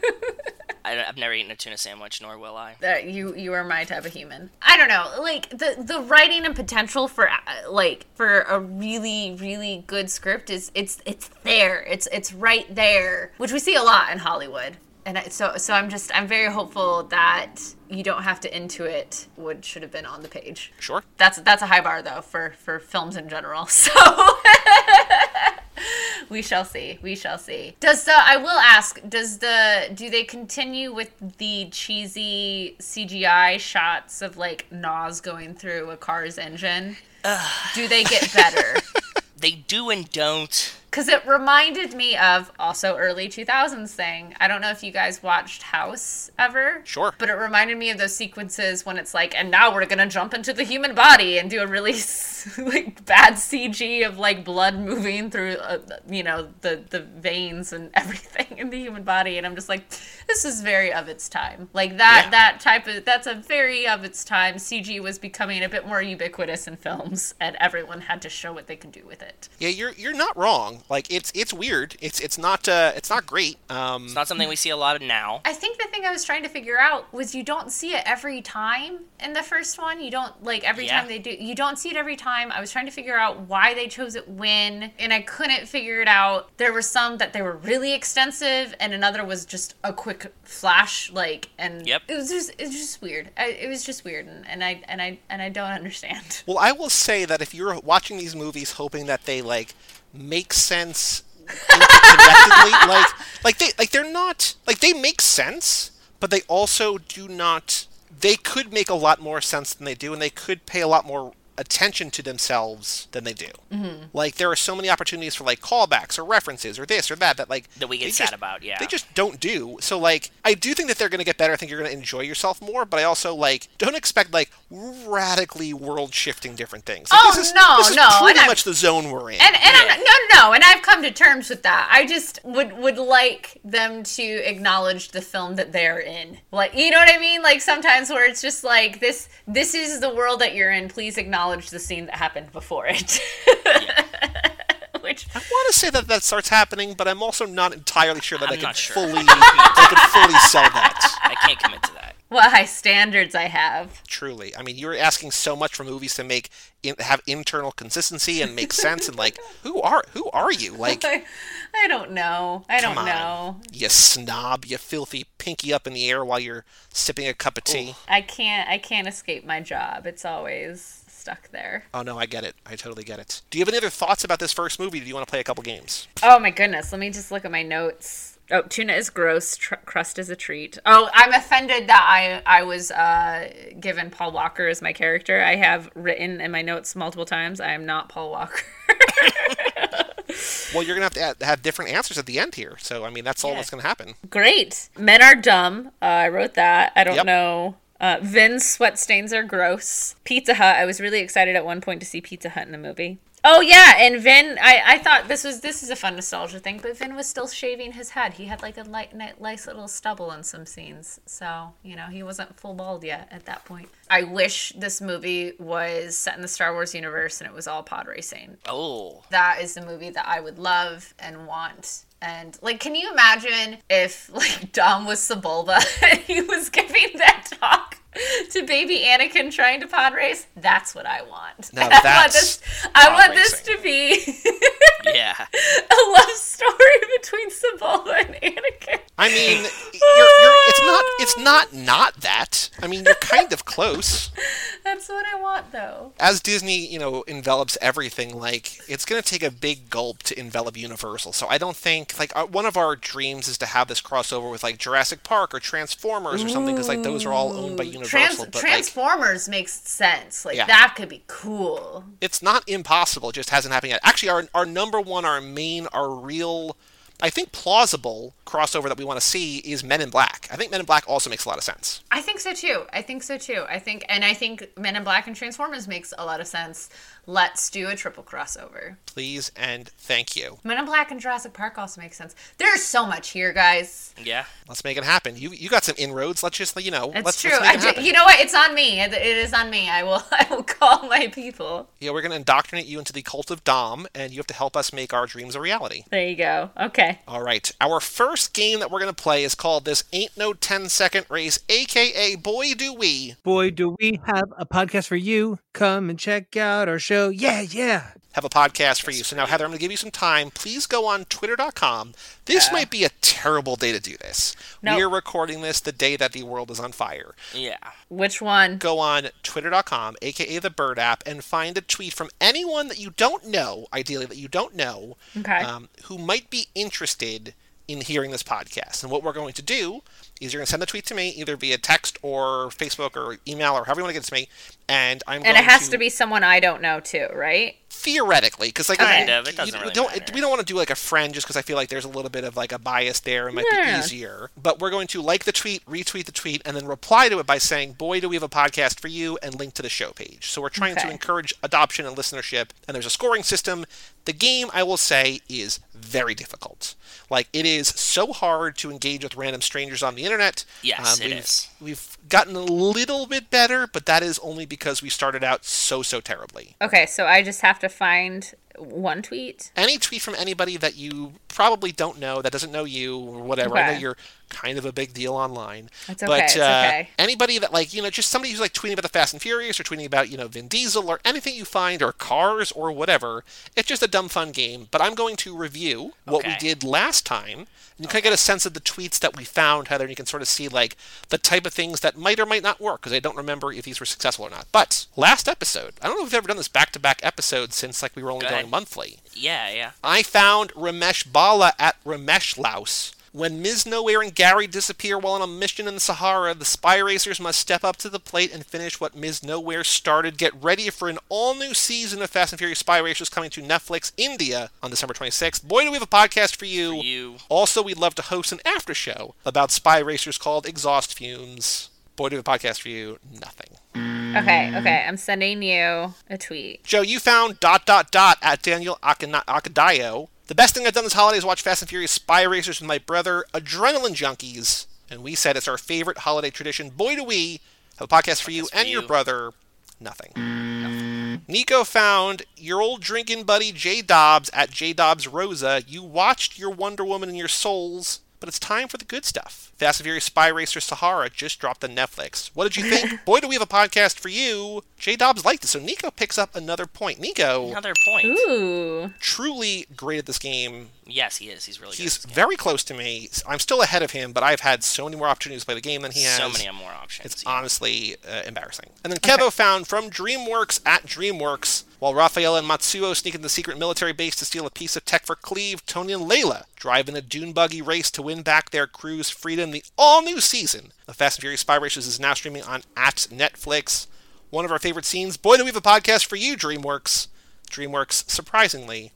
I, have never eaten a tuna sandwich, nor will I. that you you are my type of human. I don't know, like the the writing and potential for uh, like for a really really good script is it's it's there. It's it's right there, which we see a lot in Hollywood. And I, so so I'm just I'm very hopeful that you don't have to intuit what should have been on the page. Sure. That's that's a high bar though for for films in general. So we shall see. We shall see. Does the I will ask, does the do they continue with the cheesy CGI shots of like NOS going through a car's engine? do they get better? They do and don't. Because it reminded me of also early 2000s thing. I don't know if you guys watched House ever. Sure. But it reminded me of those sequences when it's like, and now we're gonna jump into the human body and do a really like bad CG of like blood moving through, uh, you know, the the veins and everything in the human body. And I'm just like, this is very of its time. Like that Yeah. that type of that's a very of its time. CG was becoming a bit more ubiquitous in films, and everyone had to show what they can do with it. Yeah, you're you're not wrong. Like it's it's weird. It's it's not uh it's not great. Um It's not something we see a lot of now. I think the thing I was trying to figure out was you don't see it every time in the first one. You don't like every Yeah. time they do. You don't see it every time. I was trying to figure out why they chose it when, and I couldn't figure it out. There were some that they were really extensive, and another was just a quick flash. Like, and Yep. it was just it was just weird. I, it was just weird, and, and I and I and I don't understand. Well, I will say that if you're watching these movies hoping that they like make sense like like they like they're not like they make sense, but they also do not. They could make a lot more sense than they do, and they could pay a lot more attention to themselves than they do. Mm-hmm. Like there are so many opportunities for like callbacks or references or this or that that like That we get sad just- about, yeah. They just don't do. So like I do think that they're going to get better. I think you're going to enjoy yourself more, but I also like don't expect like radically world shifting different things. Like, Oh, this is, no, this is no, and pretty I- much the zone we're in. And and I'm, no no no, and I've come to terms with that. I just would would like them to acknowledge the film that they're in. Like you know what I mean? Like sometimes where it's just like this this is the world that you're in. Please acknowledge the scene that happened before it. Which I want to say that that starts happening, but I'm also not entirely sure that I I'm can sure. fully I can fully sell that. I can't commit to that. what high standards I have. Truly, I mean, you're asking so much from movies to make in, have internal consistency and make sense, and like, who are who are you? Like, I, I don't know. I don't on. know. you snob, you filthy pinky up in the air while you're sipping a cup of tea. I can't I can't escape my job. It's always stuck there. Oh no, I get it. I totally get it. Do you have any other thoughts about this first movie? Do you want to play a couple games? Oh my goodness. Let me just look at my notes. Oh, tuna is gross. Tr- crust is a treat. Oh, I'm offended that I I was uh, given Paul Walker as my character. I have written in my notes multiple times. I am not Paul Walker. Well, you're gonna have to add, have different answers at the end here. So I mean, that's all Yeah. that's gonna happen. Great. Men are dumb. Uh, I wrote that. I don't Yep. know. Uh, Vin's sweat stains are gross. Pizza Hut. I was really excited at one point to see Pizza Hut in the movie. Oh yeah, and Vin. I, I thought this was this is a fun nostalgia thing, but Vin was still shaving his head. He had like a light, nice little stubble in some scenes, so you know he wasn't full bald yet at that point. I wish this movie was set in the Star Wars universe and it was all pod racing Oh, that is the movie that I would love and want. And like, can you imagine if like Dom was Sebulba and he was giving that talk to baby Anakin trying to pod race? That's what I want. Now I want this. I want this to be. yeah. a love story between Sebulba and Anakin. I mean, you're, you're, it's not it's not not that. I mean, you're kind of close. That's what I want, though. As Disney, you know, envelops everything, like it's going to take a big gulp to envelop Universal. So I don't think like uh, one of our dreams is to have this crossover with like Jurassic Park or Transformers or something, because like those are all owned by Universal. Trans- but, Transformers like, makes sense. Like yeah. that could be cool. It's not impossible. It just hasn't happened yet. Actually, our our number one, our main, our real, I think plausible crossover that we want to see is Men in Black. I think Men in Black also makes a lot of sense. I think so too. I think so too. I think, and I think Men in Black and Transformers makes a lot of sense. Let's do a triple crossover. Please and thank you. Men in Black and Jurassic Park also makes sense. There's so much here, guys. Yeah. Let's make it happen. You you got some inroads. Let's just you know. It's let's, true. Let's make I it ju- you know what? It's on me. It, it is on me. I will. I will call my people. Yeah, we're gonna indoctrinate you into the cult of Dom, and you have to help us make our dreams a reality. There you go. Okay. All right. Our first game that we're gonna play is called "This Ain't No 10 Second Race," aka Boy Do We. Boy, do we have a podcast for you. Come and check out our show. Yeah, yeah. have a podcast for you. So now, Heather, I'm going to give you some time. Please go on twitter.com. This might be a terrible day to do this. No. We are recording this the day that the world is on fire. Yeah. Which one? Go on twitter.com, aka the Bird app, and find a tweet from anyone that you don't know, ideally that you don't know, Okay. um, who might be interested in hearing this podcast. And what we're going to do is you're going to send the tweet to me, either via text or Facebook or email or however you want to get it to me. And I'm and it has to be someone I don't know too, right? Theoretically because like Kind of, it doesn't we really don't we don't want to do like a friend just because I feel like there's a little bit of like a bias there. It might Yeah. be easier, but we're going to like the tweet, retweet the tweet, and then reply to it by saying, "Boy, do we have a podcast for you!" and link to the show page. So we're trying to encourage adoption and listenership, and there's a scoring system. The game, I will say, is very difficult. Like it is so hard to engage with random strangers on the internet. Yes, um, it we've, is. We've gotten a little bit better, but that is only because we started out so so terribly. Okay, so I just have to find one tweet. any tweet from anybody that you probably don't know that doesn't know you or whatever. I know you're kind of a big deal online. It's okay, But it's uh, okay. anybody that like, you know, just somebody who's like tweeting about the Fast and Furious or tweeting about, you know, Vin Diesel or anything you find or cars or whatever. It's just a dumb fun game. But I'm going to review what we did last time. And you kind of get a sense of the tweets that we found, Heather, and you can sort of see like the type of things that might or might not work because I don't remember if these were successful or not. But last episode, I don't know if we've ever done this back to back episodes since like we were only Go going monthly. Yeah, yeah. I found Ramesh Bala at Ramesh Laos. When Ms. Nowhere and Gary disappear while on a mission in the Sahara, the spy racers must step up to the plate and finish what Ms. Nowhere started. Get ready for an all new season of Fast and Furious Spy Racers coming to Netflix India on December 26th. Boy, do we have a podcast for you. For you. Also, we'd love to host an after show about spy racers called Exhaust Fumes. Boy, do we have a podcast for you. Nothing. Okay, okay. I'm sending you a tweet. Joe, you found dot dot dot at Daniel Akana- Akadayo. The best thing I've done this holiday is watch Fast and Furious Spy Racers with my brother, Adrenaline Junkies. And we said it's our favorite holiday tradition. Boy, do we have a podcast for you for and your brother. Nothing. Nico found your old drinking buddy J Dobbs at J Dobbs Rosa. You watched your Wonder Woman and your Souls, but it's time for the good stuff. Fast and Furious Spy Racer Sahara just dropped on Netflix. What did you think? Boy, do we have a podcast for you. J Dobbs liked it, so Nico picks up another point. Nico, Another point. Ooh. truly great at this game. Yes, he is. He's really He's good. very close to me. I'm still ahead of him, but I've had so many more opportunities to play the game than he has. So many more options. It's yeah. honestly uh, embarrassing. And then Kevo found from DreamWorks at DreamWorks, while Raphael and Matsuo sneak into the secret military base to steal a piece of tech for Cleve, Tony and Layla drive in a dune buggy race to win back their crew's freedom. The all-new season of Fast and Furious Spy Racers is now streaming on at Netflix. One of our favorite scenes. Boy, do we have a podcast for you, DreamWorks. DreamWorks, surprisingly,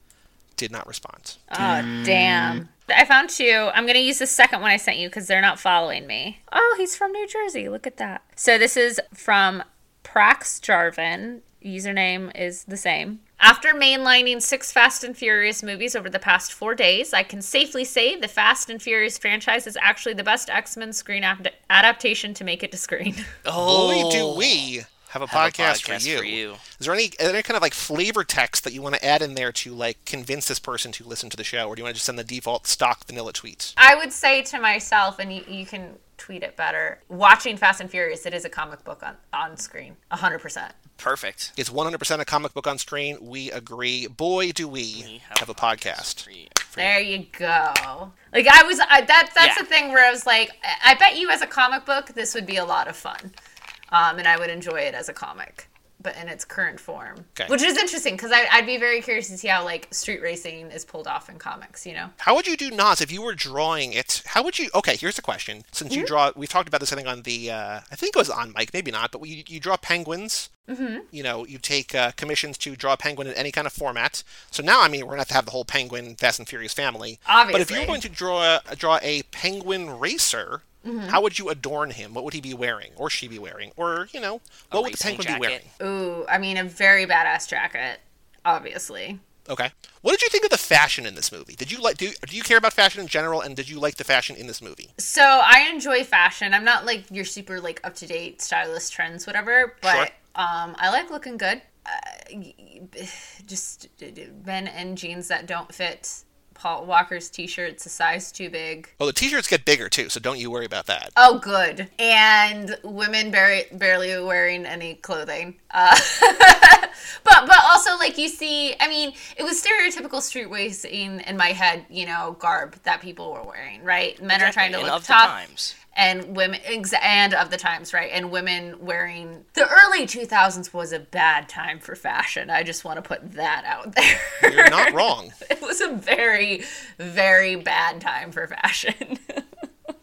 did not respond. Oh, damn. I found two. I'm going to use the second one I sent you because they're not following me. Oh, he's from New Jersey. Look at that. So this is from Prax Jarvin. Username is the same. After mainlining six Fast and Furious movies over the past four days, I can safely say the Fast and Furious franchise is actually the best X Men screen ad- adaptation to make it to screen. Oh. Boy, do we have a, Oh. Have a podcast, podcast for, you. for you. Is there any, any kind of like flavor text that you want to add in there to like convince this person to listen to the show, or do you want to just send the default stock vanilla tweets? I would say to myself, and you, you can tweet it better, watching Fast and Furious, it is a comic book on, on screen. 100%. Perfect. It's 100% a comic book on screen. We agree. Boy, do we, have, a podcast for you. for There you go. Like I was, I, that that's Yeah. the thing where I was like, I I bet you as a comic book, this would be a lot of fun, um, and I would enjoy it as a comic, but in its current form, Okay. which is interesting because I'd be very curious to see how like street racing is pulled off in comics. You know, How would you do NOS if you were drawing it? How would you? Okay, here's the question. Since you draw, we've talked about this. I think on the, uh, I think it was on Mike, maybe not, but you, you draw penguins. Mhm. You know, you take uh, commissions to draw a penguin in any kind of format. So now, I mean, we're gonna have to have the whole penguin Fast and Furious family. Obviously, But if you were Obviously. going to draw draw a penguin racer, Mhm. how would you adorn him? What would he be wearing, or she be wearing, or you know, what would the racing penguin be wearing? ooh, I mean, a very badass jacket, obviously. Okay. What did you think of the fashion in this movie? Did you like do do you care about fashion in general, and did you like the fashion in this movie? So I enjoy fashion. I'm not like your super like up to date stylist trends, whatever. But Sure. um, I like looking good. Uh, y- y- just men in jeans that don't fit. Paul Walker's t-shirt's a size too big. Well, the t-shirts get bigger too, so don't you worry about that. Oh, good. And women barely barely wearing any clothing. Uh, but but also like you see, I mean, it was stereotypical street racing in my head, you know, garb that people were wearing, right? Men are trying to and look tough, times. And women and of the times, right? And women wearing the early two thousands was a bad time for fashion. I just want to put that out there. You're not wrong. it was a very very bad time for fashion.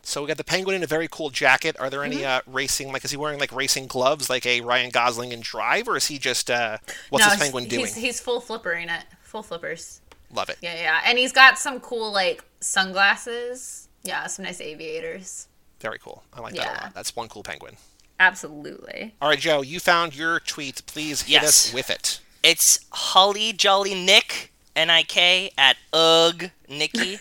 So we got the penguin in a very cool jacket. Are there any Mm-hmm. uh, racing? Like, is he wearing like racing gloves, like a Ryan Gosling in Drive, or is he just uh, what's No, this he's- penguin doing? He's, he's full flippering it. Full flippers. Love it. Yeah, yeah. And he's got some cool like sunglasses. Yeah, some nice aviators. Very cool. I like that a lot. That's one cool penguin. Absolutely. All right, Joe, you found your tweet. Please hit Yes. us with it. It's Holly Jolly Nick N I K at Ugh Nikki.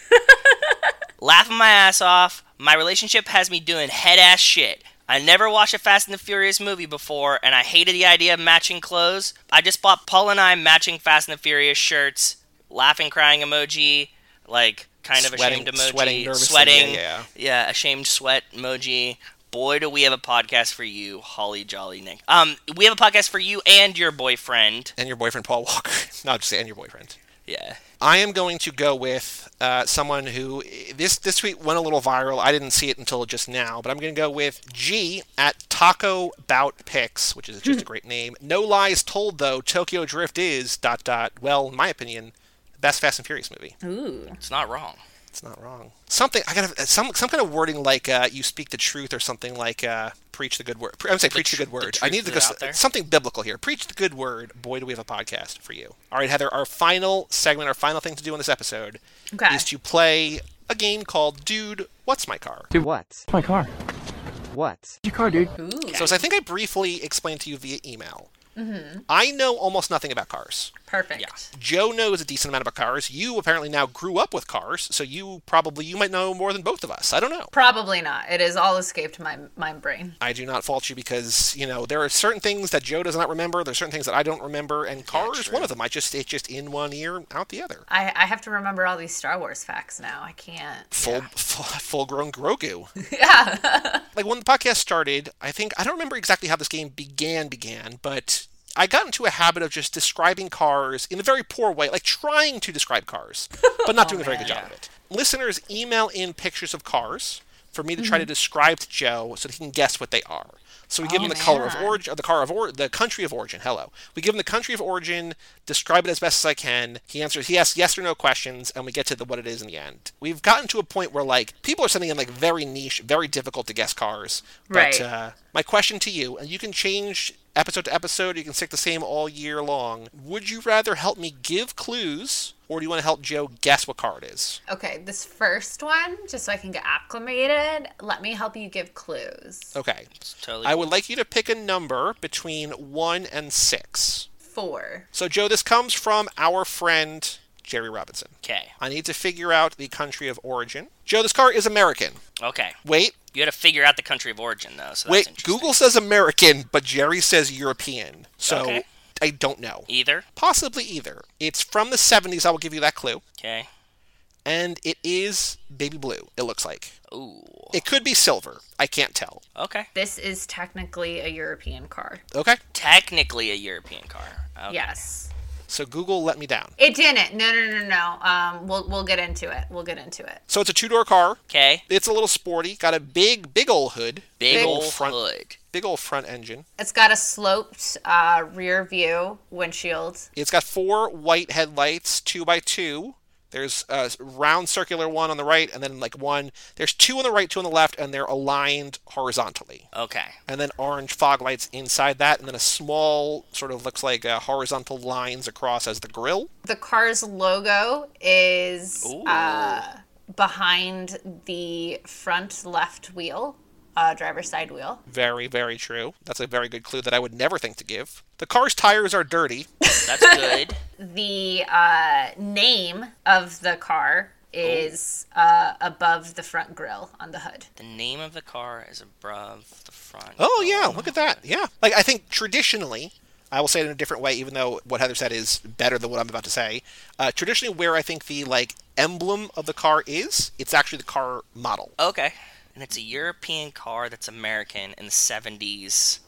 Laughing my ass off. My relationship has me doing head ass shit. I never watched a Fast and the Furious movie before, and I hated the idea of matching clothes. I just bought Paul and I matching Fast and the Furious shirts. Laughing, crying emoji, like kind of Sweating- ashamed emoji, sweating nervously, sweating, yeah, yeah. yeah, ashamed sweat emoji. Boy, do we have a podcast for you, Holly Jolly Nick. Um, we have a podcast for you and your boyfriend. And your boyfriend Paul Walker. Not just say and your boyfriend. Yeah. I am going to go with uh, someone who this this tweet went a little viral. I didn't see it until just now, but I'm going to go with G at Taco Bout Picks, which is just a great name. No lies told though, Tokyo Drift is dot dot. Well, in my opinion, the best Fast and Furious movie. Ooh. It's not wrong. It's not wrong. Something I got to some some kind of wording like uh, you speak the truth or something like uh, preach the good word. I would say preach the, good word. I need to go s- something biblical here. Preach the good word. Boy, do we have a podcast for you. All right, Heather. Our final segment, our final thing to do in this episode Okay. is to play a game called Dude, What's My Car? Dude, what? My car. What? Your car, dude. Ooh. So as I think I briefly explained to you via email, Mm-hmm. I know almost nothing about cars. Perfect. Joe knows a decent amount about cars. You apparently now grew up with cars, so you probably you might know more than both of us. I don't know. Probably not. It has all escaped my my brain. I do not fault you because you know there are certain things that Joe does not remember. There are certain things that I don't remember, and cars is one of them. I just it's just in one ear, out the other. I, I have to remember all these Star Wars facts now. I can't. Full full, full grown Grogu. Yeah. like when the podcast started, I think I don't remember exactly how this game began began, but I got into a habit of just describing cars in a very poor way, like trying to describe cars, but not doing a very good job of it. Listeners email in pictures of cars for me to try to describe to Joe so that he can guess what they are. So we give Oh, him the color of man. origin, the car of or, the country of origin. Hello, we give him the country of origin, describe it as best as I can. He answers, he asks yes or no questions, and we get to the what it is in the end. We've gotten to a point where like people are sending in like very niche, very difficult to guess cars. But Right. uh, my question to you, and you can change episode to episode, you can stick the same all year long. Would you rather help me give clues, or do you want to help Joe guess what car it is? Okay, this first one, just so I can get acclimated, let me help you give clues. Okay. totally I would like you to pick a number between one and six. Four. So, Joe, this comes from our friend Jerry Robinson. Okay. I need to figure out the country of origin. Joe, this car is American. Okay. Wait, You got to figure out the country of origin, though. So that's wait. Google says American, but Jerry says European. So Okay. I don't know. Either. Possibly either. It's from the 70s. I will give you that clue. Okay. And it is baby blue, it looks like. Ooh. It could be silver. I can't tell. Okay. This is technically a European car. Okay. Technically a European car. Okay. Yes. So Google let me down. It didn't. No, no, no, no. Um, we'll we'll get into it. We'll get into it. So it's a two door car. Okay. It's a little sporty. Got a big, big old hood. Big, Big old front- hood. Big old front engine. It's got a sloped uh, rear view windshield. It's got four white headlights, two by two. There's a round circular one on the right, and then like one. There's two on the right, two on the left, and they're aligned horizontally. Okay. And then orange fog lights inside that, and then a small sort of looks like uh, horizontal lines across as the grill. The car's logo is uh, behind the front left wheel, uh, driver's side wheel. Very, very true. That's a very good clue that I would never think to give. The car's tires are dirty. That's good. The uh, name of the car is uh, above the front grille on the hood. the name of the car is above the front. Oh yeah, look at that. Yeah, like I think traditionally, I will say it in a different way, even though what Heather said is better than what I'm about to say. Uh, traditionally, where I think the like emblem of the car is, it's actually the car model. Okay. And it's a European car that's American in the 70s.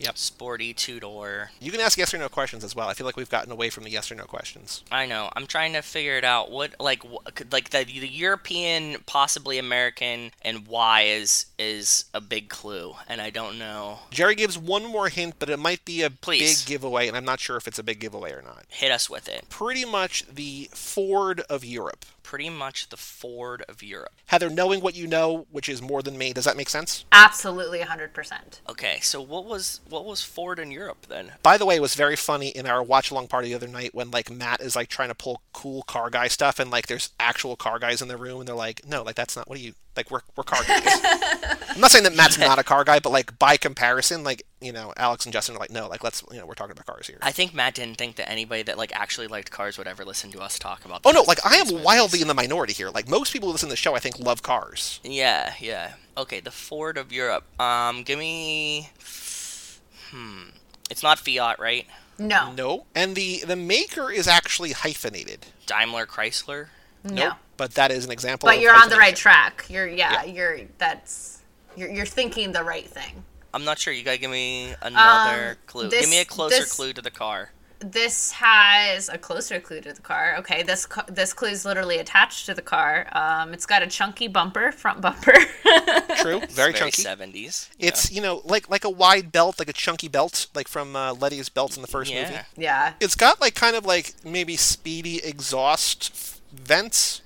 Yep. Sporty two door. You can ask yes or no questions as well. I feel like we've gotten away from the yes or no questions. I know. I'm trying to figure it out. What like wh- could- like the, the European, possibly American, and why is is a big clue, and I don't know. Jerry gives one more hint, but it might be a Please. big giveaway, and I'm not sure if it's a big giveaway or not. Hit us with it. Pretty much the Ford of Europe. Pretty much the Ford of Europe. Heather, knowing what you know, which is more than me, does that make sense? Absolutely 100%. Okay, so what was what was Ford in Europe then? By the way, it was very funny in our watch along party the other night when like Matt is like trying to pull cool car guy stuff and like there's actual car guys in the room and they're like, no, like that's not what are you like we're we're car guys. I'm not saying that Matt's not a car guy, but like by comparison, like you know, Alex and Justin are like, no, like let's you know, we're talking about cars here. I think Matt didn't think that anybody that like actually liked cars would ever listen to us talk about. Oh no, like I am Furious wildly in the minority here. Like most people who listen to the show, I think love cars. Yeah, yeah. Okay, the Ford of Europe. Um, give me. Hmm. It's not Fiat, right? No. No, and the the maker is actually hyphenated. Daimler Chrysler. No. But that is an example. But of you're on the right track. You're yeah, you're that's you're you're thinking the right thing. I'm not sure. You gotta give me another Um, clue. this- give me a closer this- clue to the car. This has a closer clue to the car. Okay, this this clue is literally attached to the car. Um, it's got a chunky bumper, front bumper. True, very Very chunky. 70s. It's you know like like a wide belt, like a chunky belt, like from uh, Letty's belts in the first Yeah. movie. yeah. It's got like kind of like maybe speedy exhaust vents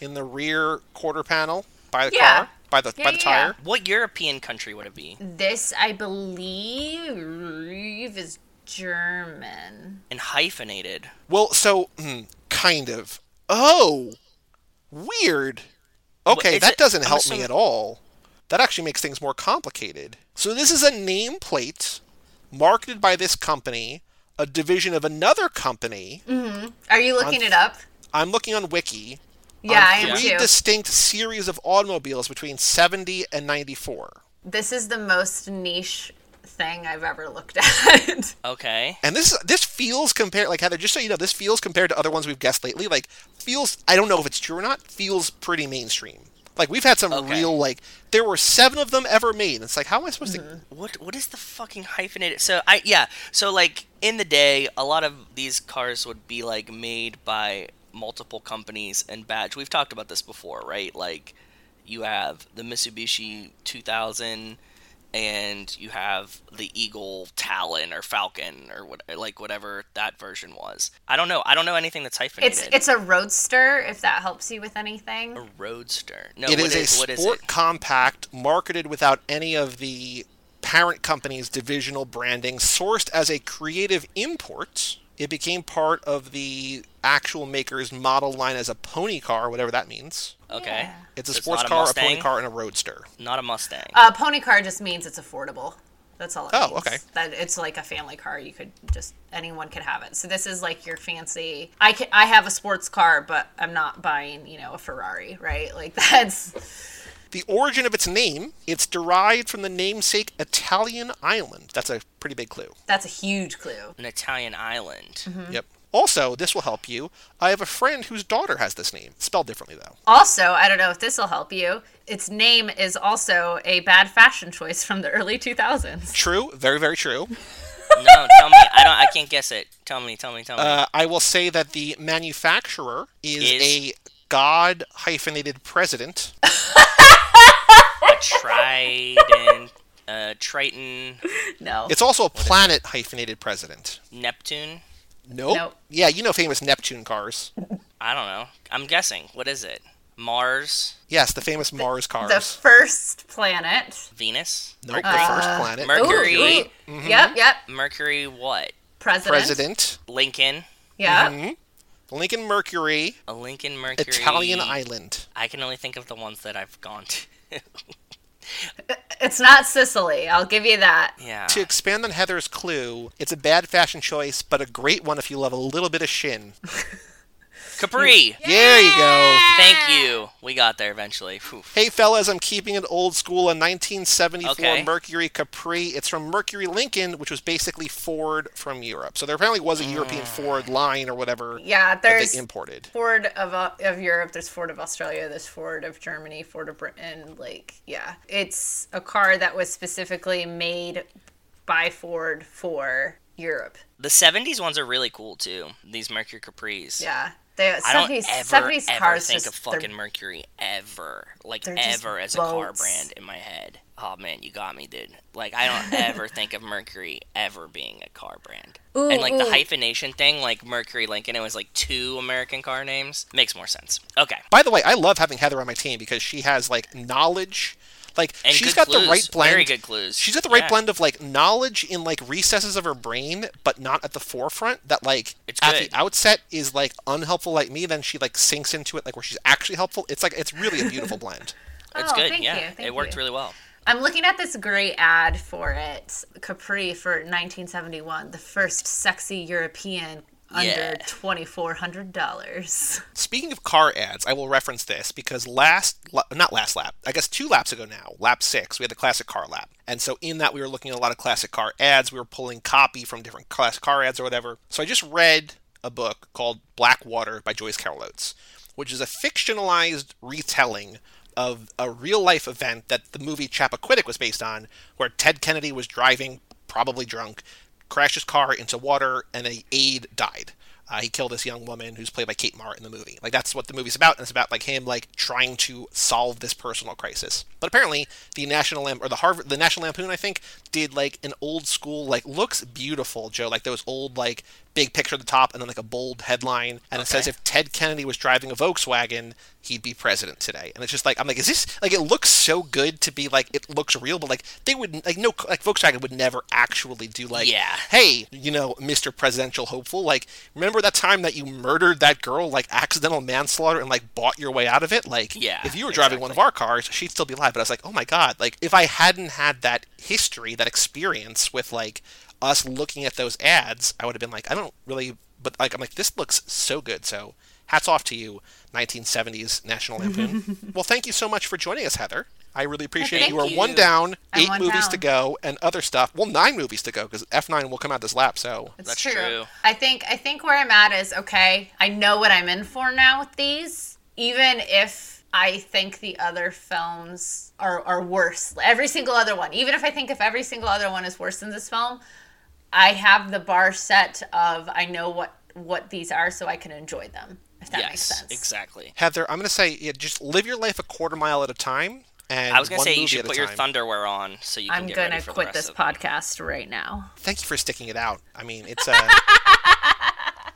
in the rear quarter panel by the Yeah. car, by the Yeah, by the yeah, tire. What European country would it be? This I believe is German. And hyphenated. Well, so hmm, kind of. Oh, weird. Okay, is that it- doesn't I'm help assuming- me at all. That actually makes things more complicated. So this is a nameplate marketed by this company, a division of another company. hmm Are you looking On- it up? I'm looking on Wiki. Yeah, on I am three too. distinct series of automobiles between 70 and 94. This is the most niche thing I've ever looked at. Okay. And this this feels compared like Heather, just so you know, this feels compared to other ones we've guessed lately, like feels I don't know if it's true or not, feels pretty mainstream. Like we've had some real like there were seven of them ever made. It's like how am I supposed to mm-hmm. What what is the fucking hyphenated? So I yeah. So like in the day, a lot of these cars would be like made by multiple companies and badge. We've talked about this before, right? Like you have the Mitsubishi 2000 and you have the Eagle Talon or Falcon or what like whatever that version was. I don't know. I don't know anything that's hyphenated. it's it's a roadster if that helps you with anything. a Roadster. No, It what is a is- what is sport it? compact marketed without any of the parent company's divisional branding, sourced as a creative import. It became part of the actual maker's model line as a pony car, whatever that means. Okay. It's a So sports not car, a Mustang? pony car, and a roadster. Not a Mustang. Uh, pony car just means it's affordable. That's all it Oh, means. okay. That it's like a family car. You could just anyone could have it. So this is like your fancy. I can, I have a sports car, but I'm not buying you know a Ferrari, right? Like that's The origin of its name, it's derived from the namesake Italian island. That's a pretty big clue. that's a huge clue. An Italian island. Yep. Also, this will help you. I have a friend whose daughter has this name, spelled differently though. Also, I don't know if this will help you. Its name is also a bad fashion choice from the early 2000s. True, very very true. no, tell me. I don't. I can't guess it. Tell me. Tell me. Tell me. Uh, I will say that the manufacturer is, Is? a god hyphenated president. a trident. Uh, Triton. No. It's also a planet hyphenated president. Neptune. Nope. Nope. Yeah, you know famous Neptune cars. I don't know. I'm guessing. What is it? Mars. Yes, the famous Mars cars. The first planet. Venus. nope, Mercury. the first planet. Mercury. Ooh, ooh. Yep, yep. Mercury. What? President. President. Lincoln. Yeah. Mhm. Lincoln Mercury. A Lincoln Mercury. Italian island. I can only think of the ones that I've gone to. It's not Sicily. I'll give you that. yeah. To expand on Heather's clue, it's a bad fashion choice, but a great one if you love a little bit of shin. Capri. There you go. Thank you. We got there eventually. Whew. Hey fellas, I'm keeping it old school. A 1974 Okay. Mercury Capri. It's from Mercury Lincoln, which was basically Ford from Europe. So there apparently was a European Ford line or whatever Yeah, that there's they imported. Ford of uh, of Europe. There's Ford of Australia. There's Ford of Germany. Ford of Britain. Like, yeah, it's a car that was specifically made by Ford for Europe. The 70s ones are really cool too. These Mercury Capris. Yeah, they I don't 70s, ever, ever cars think just of fucking Mercury ever. Like ever as a car brand in my head. Oh man, you got me, dude. Like I don't ever think of Mercury ever being a car brand. Ooh, and like the hyphenation thing, like Mercury Lincoln, it was like two American car names. Makes more sense. Okay. By the way, I love having Heather on my team because she has like knowledge. Like And she's good got clues. the right blend. Very good clues. She's got the right Yeah. blend of like knowledge in like recesses of her brain, but not at the forefront. That like It's at good. the outset is like unhelpful like me. Then she like sinks into it like where she's actually helpful. It's like it's really a beautiful blend. It's Oh, good. thank yeah. you, thank it worked you. really well. I'm looking at this great ad for it, Capri for 1971, the first sexy European under Yeah. $2,400. Speaking of car ads, I will reference this because last, not last lap, I guess two laps ago now, lap six, we had the classic car lap. And so in that, we were looking at a lot of classic car ads. We were pulling copy from different classic car ads or whatever. So I just read a book called Blackwater by Joyce Carol Oates, which is a fictionalized retelling of a real life event that the movie Chappaquiddick was based on, where Ted Kennedy was driving, probably drunk, crashed his car into water, and a aide died. Uh, he killed this young woman who's played by Kate Mara in the movie. Like that's what the movie's about, and it's about like him like trying to solve this personal crisis. But apparently, the National Lamp or the Harvard, the National Lampoon, I think, did like an old school like looks beautiful, Joe. Like those old like big picture at the top, and then like a bold headline, and it says if Ted Kennedy was driving a Volkswagen, he'd be president today. And it's just like I'm like, is this like it looks so good to be like it looks real, but like they would like no like Volkswagen would never actually do like Yeah. hey, you know, Mr. Presidential hopeful, like, remember that time that you murdered that girl, like, accidental manslaughter and, like, bought your way out of it? Like, Yeah, if you were driving one of our cars, she'd still be alive. But I was like, oh my God, like, if I hadn't had that history, that experience with, like, us looking at those ads, I would have been like, I don't really, but, like, I'm like, this looks so good. So, hats off to you, 1970s National Lampoon. well, thank you so much for joining us, Heather. I really appreciate it. thank You are you. one down, I'm eight one movies down. to go, and other stuff. Well, nine movies to go because F9 will come out this lap. So It's That's true. true. I think I think where I'm at is okay. I know what I'm in for now with these, even if I think the other films are are worse. Every single other one, even if I think if every single other one is worse than this film, I have the bar set of I know what what these are, so I can enjoy them. If that makes yes, sense. exactly. Heather, I'm going to say, yeah, just live your life a quarter mile at a time. And I was gonna say you should put your thunderwear on so you can I'm get gonna ready for the quit rest this podcast right now. Thank you for sticking it out. I mean, it's uh,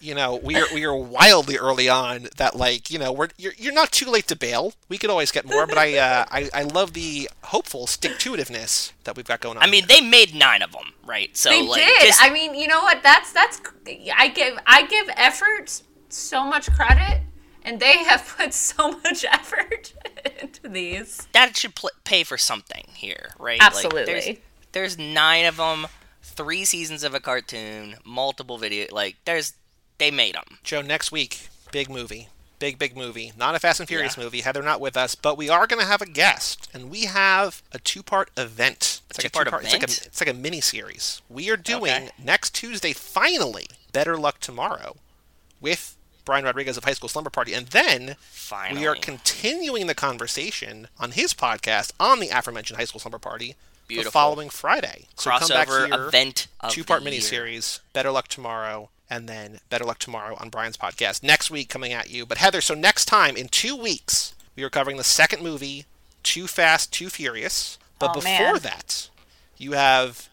you know, we are we are wildly early on that like you know we're you're, you're not too late to bail. We could always get more, but I uh, I I love the hopeful stick to itiveness that we've got going on. I mean, they made nine of them, right? So they like, did. just- I mean, you know what? That's that's. I give I give effort so much credit, and they have put so much effort into these. that should pl- pay for something here, right? Like, Absolutely. there's, there's nine of them, three seasons of a cartoon, multiple video. Like, there's they made them. Joe, next week, big movie. Big, big movie. Not a Fast and Furious Yeah. movie. Heather not with us, but we are going to have a guest, and we have a two-part event. It's like two-part a two-part. It's like a, event? it's like a mini series. We are doing Okay. next Tuesday. Finally, Better Luck Tomorrow, with Brian Rodriguez of High School Slumber Party, and then Finally, we are continuing the conversation on his podcast on the aforementioned High School Slumber Party the Beautiful. following Friday. So come back Crossover here, event the year. miniseries, Better Luck Tomorrow, and then Better Luck Tomorrow on Brian's podcast next week coming at you. But Heather, so next time in two weeks we are covering the second movie, Too Fast, Too Furious. But Oh, before man. that, you have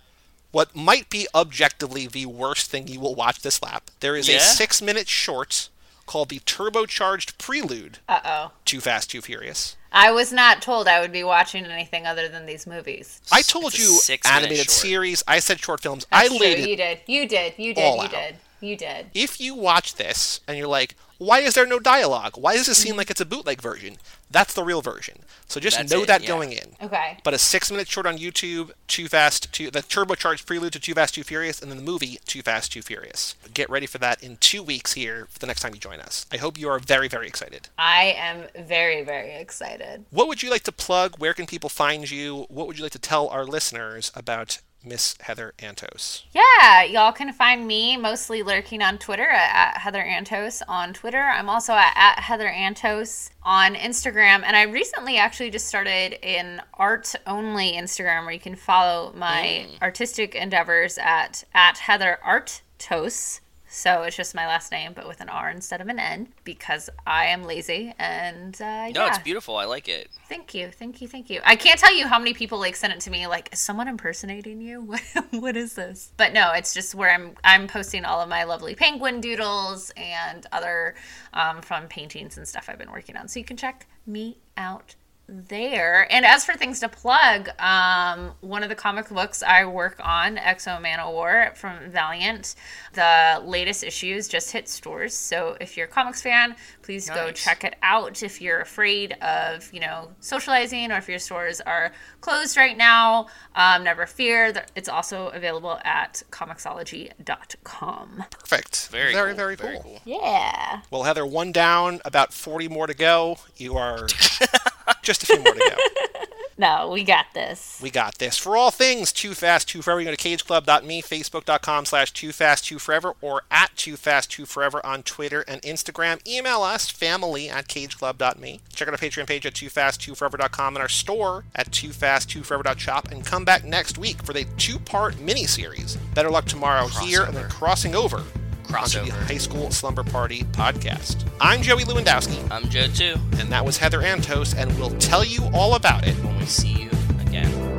what might be objectively the worst thing you will watch this lap. There is Yeah? a six-minute short called the Turbocharged Prelude. Uh oh. Too Fast, Too Furious. I was not told I would be watching anything other than these movies. I told you animated short. series. I said short films. That's I true. laid You did. You did. You did. You out. did. You did. If you watch this and you're like, why is there no dialogue? Why does it Mm-hmm. seem like it's a bootleg version? That's the real version. So just That's know it, that yeah. going in. Okay. But a six-minute short on YouTube, Too Fast, Too the turbocharged prelude to Too Fast, Too Furious, and then the movie Too Fast, Too Furious. Get ready for that in two weeks here for the next time you join us. I hope you are very, very excited. I am very, very excited. What would you like to plug? Where can people find you? What would you like to tell our listeners about Miss Heather Antos? Yeah, y'all can find me mostly lurking on Twitter at, at Heather Antos on Twitter. I'm also at, at Heather Antos on Instagram. And I recently actually just started an art only Instagram where you can follow my mm. artistic endeavors at, at Heather Artos. So it's just my last name, but with an R instead of an N because I am lazy. And uh, No, yeah. it's beautiful. I like it. Thank you, thank you, thank you. I can't tell you how many people like send it to me. Like, is someone impersonating you? What, what is this? But no, it's just where I'm. I'm posting all of my lovely penguin doodles and other um, fun paintings and stuff I've been working on. So you can check me out there. And as for things to plug, um, one of the comic books I work on, X-O Manowar from Valiant, the latest issues just hit stores. So if you're a comics fan, please go check it out. If you're afraid of, you know, socializing or if your stores are closed right now, um, never fear. It's also available at comixology.com. Perfect. Very very, cool, very, very cool. cool. Yeah. Well, Heather, one down, about 40 more to go. You are just a few more to go. No, we got this. We got this. For all things Too Fast, Too Forever, you go to cageclub.me, facebook.com slash Too Fast, Too Forever, or at Too Fast, Too Forever on Twitter and Instagram. Email us, family at cageclub.me. Check out our Patreon page at Too Fast, Too Forever.com and our store at Too Fast, Too Forever.shop. And come back next week for the two-part mini-series. Better luck tomorrow here and then crossing over onto the Crossover High School Slumber Party podcast. I'm Joey Lewandowski. I'm Joe too. And that was Heather Antos, and we'll tell you all about it when we see you again.